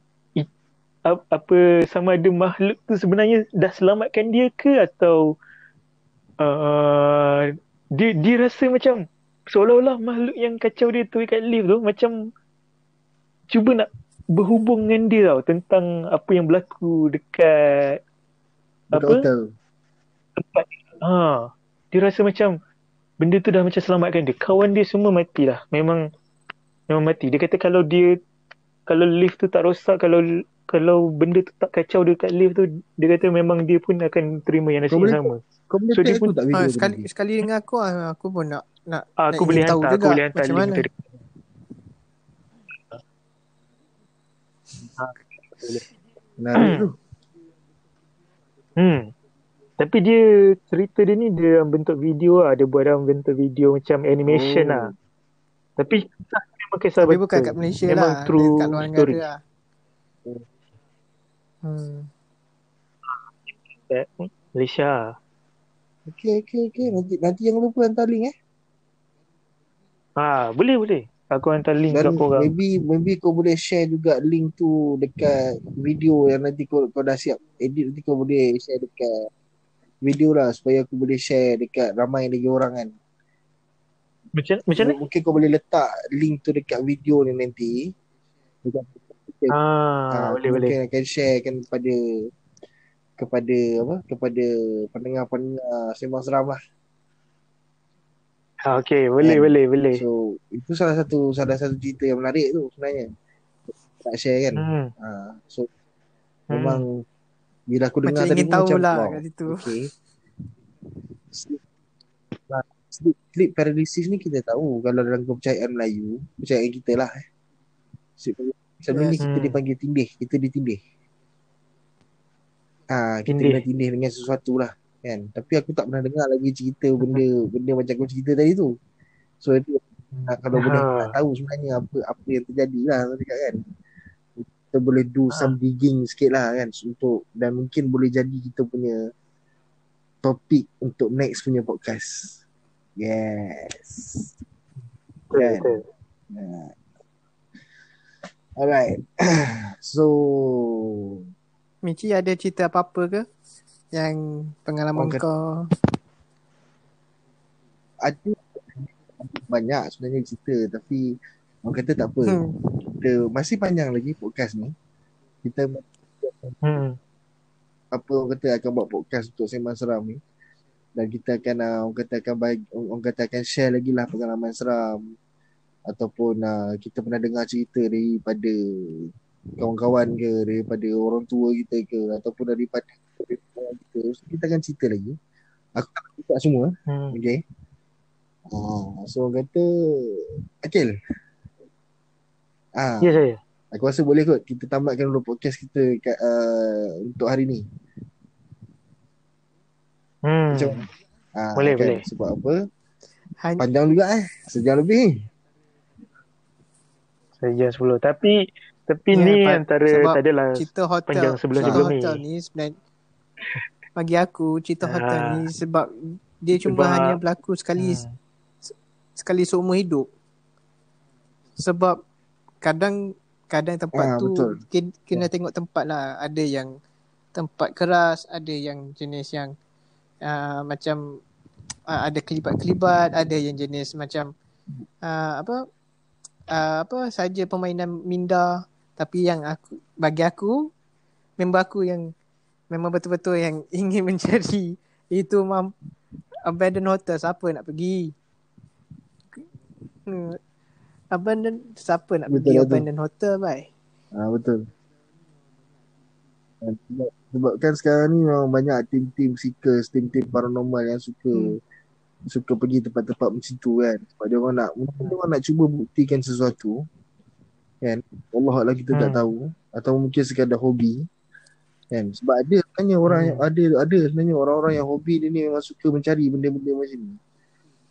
apa sama ada makhluk tu sebenarnya dah selamatkan dia ke atau uh, dia dia rasa macam seolah-olah makhluk yang kacau dia tu kat lift tu macam cuba nak berhubung dengan dia tau tentang apa yang berlaku dekat apa? hotel. tempat ha. Dia rasa macam benda tu dah macam selamatkan dia. Kawan dia semua matilah memang memang mati. Dia kata kalau dia kalau lift tu tak rosak kalau kalau benda tu tak kacau dekat lift tu dia kata memang dia pun akan terima yang nasib sama. Kau boleh so dia pun tak ha, sekali dia. sekali dengan aku ah, aku pun nak nak ha, aku nak boleh hantar aku boleh hantar link tu. Nah, hmm. hmm. Tapi dia cerita dia ni dia bentuk video lah. Dia buat dalam bentuk video macam animation oh. lah. Tapi memang kisah Tapi betul. bukan kat Malaysia memang lah. True kat luar negara lah. Hmm. Malaysia. Okay, okay, okay. Nanti, nanti jangan lupa hantar link eh. Ha, boleh, boleh. Aku hantar link Dan kat korang. Maybe, maybe kau boleh share juga link tu dekat video yang nanti kau, kau dah siap edit. Nanti kau boleh share dekat video lah supaya aku boleh share dekat ramai lagi orang kan. Macam macam ni? Mungkin kau boleh letak link tu dekat video ni nanti. Ah, uh, boleh boleh. Mungkin akan share kan kepada kepada apa? Kepada pendengar-pendengar sembang seram lah. Ah, okay, boleh, And, boleh, boleh. So, itu salah satu salah satu cerita yang menarik tu sebenarnya. Tak share kan. Hmm. Uh, so, hmm. memang bila aku dengar macam tadi ingin tahu lah kat situ. Okay sleep, sleep paralysis ni kita tahu kalau dalam kepercayaan Melayu, kepercayaan kita lah eh. Sebelum ni kita hmm. dipanggil tindih, kita ditindih. Ah, ha, kita tindih. tindih dengan sesuatu lah kan. Tapi aku tak pernah dengar lagi cerita benda benda macam kau cerita tadi tu. So itu ha, kalau ha. boleh nak tahu sebenarnya apa apa yang terjadi lah dekat kan. Kita boleh do ha. some digging sikit lah kan untuk dan mungkin boleh jadi kita punya topik untuk next punya podcast. Yes. Kan? Betul. Yeah. Alright. so Michi ada cerita apa-apa ke? Yang pengalaman kata- kau ada banyak sebenarnya cerita tapi orang kata tak apa. hmm. Kita masih panjang lagi podcast ni. Kita Hmm. apa orang kata akan buat podcast untuk sembang seram ni. Dan kita akan uh, orang kata akan bagi orang kata akan share lagi lah pengalaman seram ataupun uh, kita pernah dengar cerita daripada kawan-kawan ke daripada orang tua kita ke ataupun daripada daripada kita so, kita akan cerita lagi aku tak buka semua Hmm. okay ah, so orang kata Akil ah, Ya saya. aku rasa boleh kot kita tamatkan dulu podcast kita kat, uh, untuk hari ni Hmm. Macam ah, Boleh, kan? boleh. sebab apa Han- panjang juga eh sejam lebih Sejam sepuluh. Tapi tapi Ya, ni antara tak adalah cerita hotel panjang sebelum-sebelum cerita ni. hotel ni sebenarnya bagi aku cerita hotel Ah. ni sebab dia cuma Sebab- hanya berlaku sekali Hmm. sekali seumur hidup sebab kadang kadang tempat Ah, tu betul. kena, kena tengok tempat lah ada yang tempat keras ada yang jenis yang uh, macam uh, ada kelibat-kelibat ada yang jenis macam uh, apa uh, apa saja permainan minda tapi yang aku bagi aku member aku yang memang betul-betul yang ingin mencari itu mam abandoned hotel siapa nak pergi hmm. abandoned siapa nak Betul, pergi betul. abandoned hotel bye Ah betul. Dan Sebab, sebab kan sekarang ni memang banyak tim-tim seekers, tim-tim paranormal yang suka Hmm. suka pergi tempat-tempat macam tu kan. Sebab dia orang nak mungkin dia orang nak cuba buktikan sesuatu. Kan? Allah Allah kita tak Hmm. tahu atau mungkin sekadar hobi. Kan? Sebab ada sebenarnya orang Hmm. yang ada ada sebenarnya orang-orang yang hobi dia ni memang suka mencari benda-benda macam ni.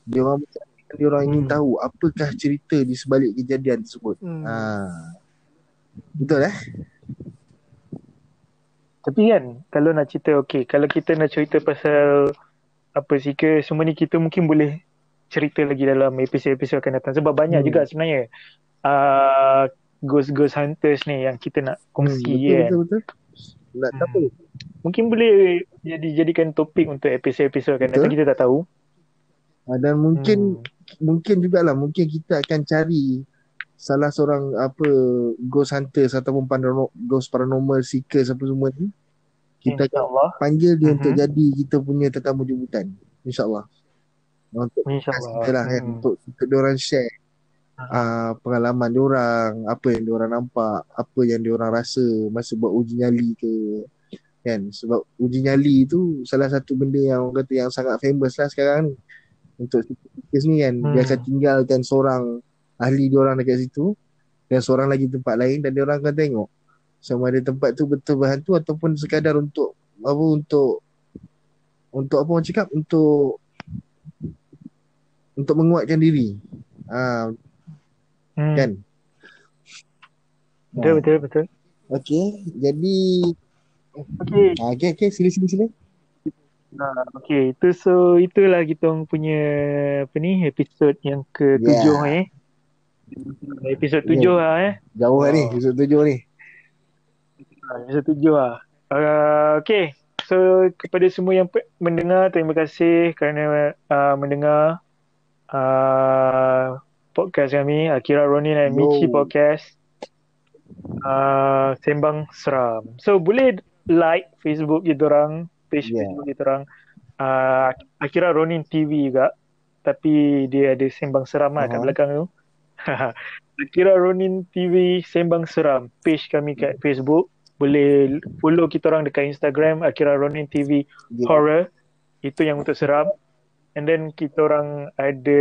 Dia orang mencari dia orang ingin Hmm. tahu apakah cerita di sebalik kejadian tersebut. hmm. Ha. Betul eh? Tapi kan kalau nak cerita okey, kalau kita nak cerita pasal apa sih ke semua ni kita mungkin boleh cerita lagi dalam episod-episod akan datang sebab banyak Hmm. juga sebenarnya uh, ghost-ghost hunters ni yang kita nak kongsi Hmm, betul, kan. betul, betul. Nak Hmm. tak apa. Mungkin boleh jadi jadikan topik untuk episod-episod akan datang Betul. kita tak tahu. Ah, Dan mungkin Hmm. mungkin jugalah mungkin kita akan cari salah seorang apa ghost hunters ataupun paranormal, ghost paranormal seekers apa semua ni. Kita akan InsyaAllah. panggil dia untuk Mhm. jadi kita punya tetamu jemputan. InsyaAllah. Untuk InsyaAllah. kita lah kan Hmm. untuk untuk diorang share uh, pengalaman diorang, apa yang diorang nampak, apa yang diorang rasa masa buat uji nyali ke kan? Sebab uji nyali tu salah satu benda yang orang kata yang sangat famous lah sekarang ni. Untuk kes ni kan dia Hmm. akan tinggalkan seorang ahli diorang dekat situ dan seorang lagi tempat lain dan diorang akan tengok. Sama ada tempat tu betul berhantu ataupun sekadar untuk apa untuk untuk apa orang cakap untuk untuk menguatkan diri. Ha, Hmm. kan Betul, betul, betul. okey jadi Okey. ha, okey okey sila sila sila Nah, okay, itu so itulah kita punya apa ni episod yang ketujuh Yeah. eh. Episod tujuh lah eh. jauh lah ni Oh. episod tujuh ni Ah, Episod tujuh lah. Uh, okay, so kepada semua yang pe- mendengar terima kasih kerana uh, mendengar uh, podcast kami Akira Ronin dan Yo. Michi podcast. Uh, Sembang Seram. So boleh like Facebook kita orang, page Yeah. Facebook kita orang. Uh, Akira Ronin TV juga. Tapi dia ada Sembang Seram lah kat Aha. belakang tu. Akira Ronin TV Sembang Seram. Page kami kat Facebook. Boleh follow kita orang dekat Instagram Akira Ronin TV yeah. Horror. Itu yang untuk seram. And then kita orang ada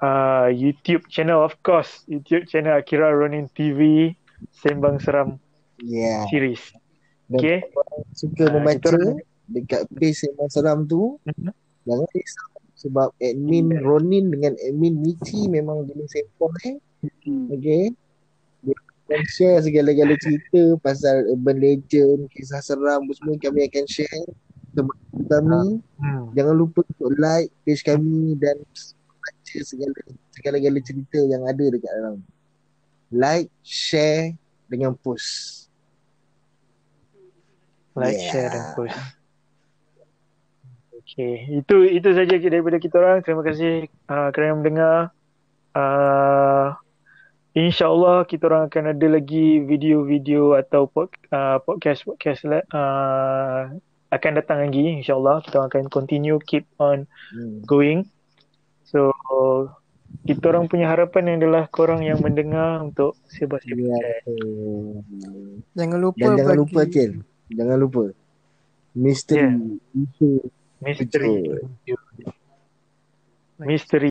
uh, YouTube channel of course. YouTube channel Akira Ronin TV Sembang Seram yeah. series. Dan Okay. suka Ah, membaca kita dekat page yang seram tu Mhm. jangan risau sebab admin Ronin dengan admin Michi memang jenis sempol eh okay dia akan share segala-gala cerita pasal urban legend kisah seram semua kami akan share teman kami. Hmm. Jangan lupa untuk like page kami dan baca segala segala-gala cerita yang ada dekat dalam. Like, share dengan post. Like, Yeah. share dan post. Okay, itu itu saja daripada kita orang. Terima kasih uh, kerana mendengar. Uh, InsyaAllah kita orang akan ada lagi video-video atau pod, uh, podcast-podcast uh, akan datang lagi insyaAllah. Kita orang akan continue keep on Hmm. going. So kita orang punya harapan adalah korang yang mendengar untuk Ya. sebab-sebab. Jangan lupa Dan jangan bagi lupa Cil. Jangan lupa. Misteri. Yeah. Isu Misteri. Betul. Misteri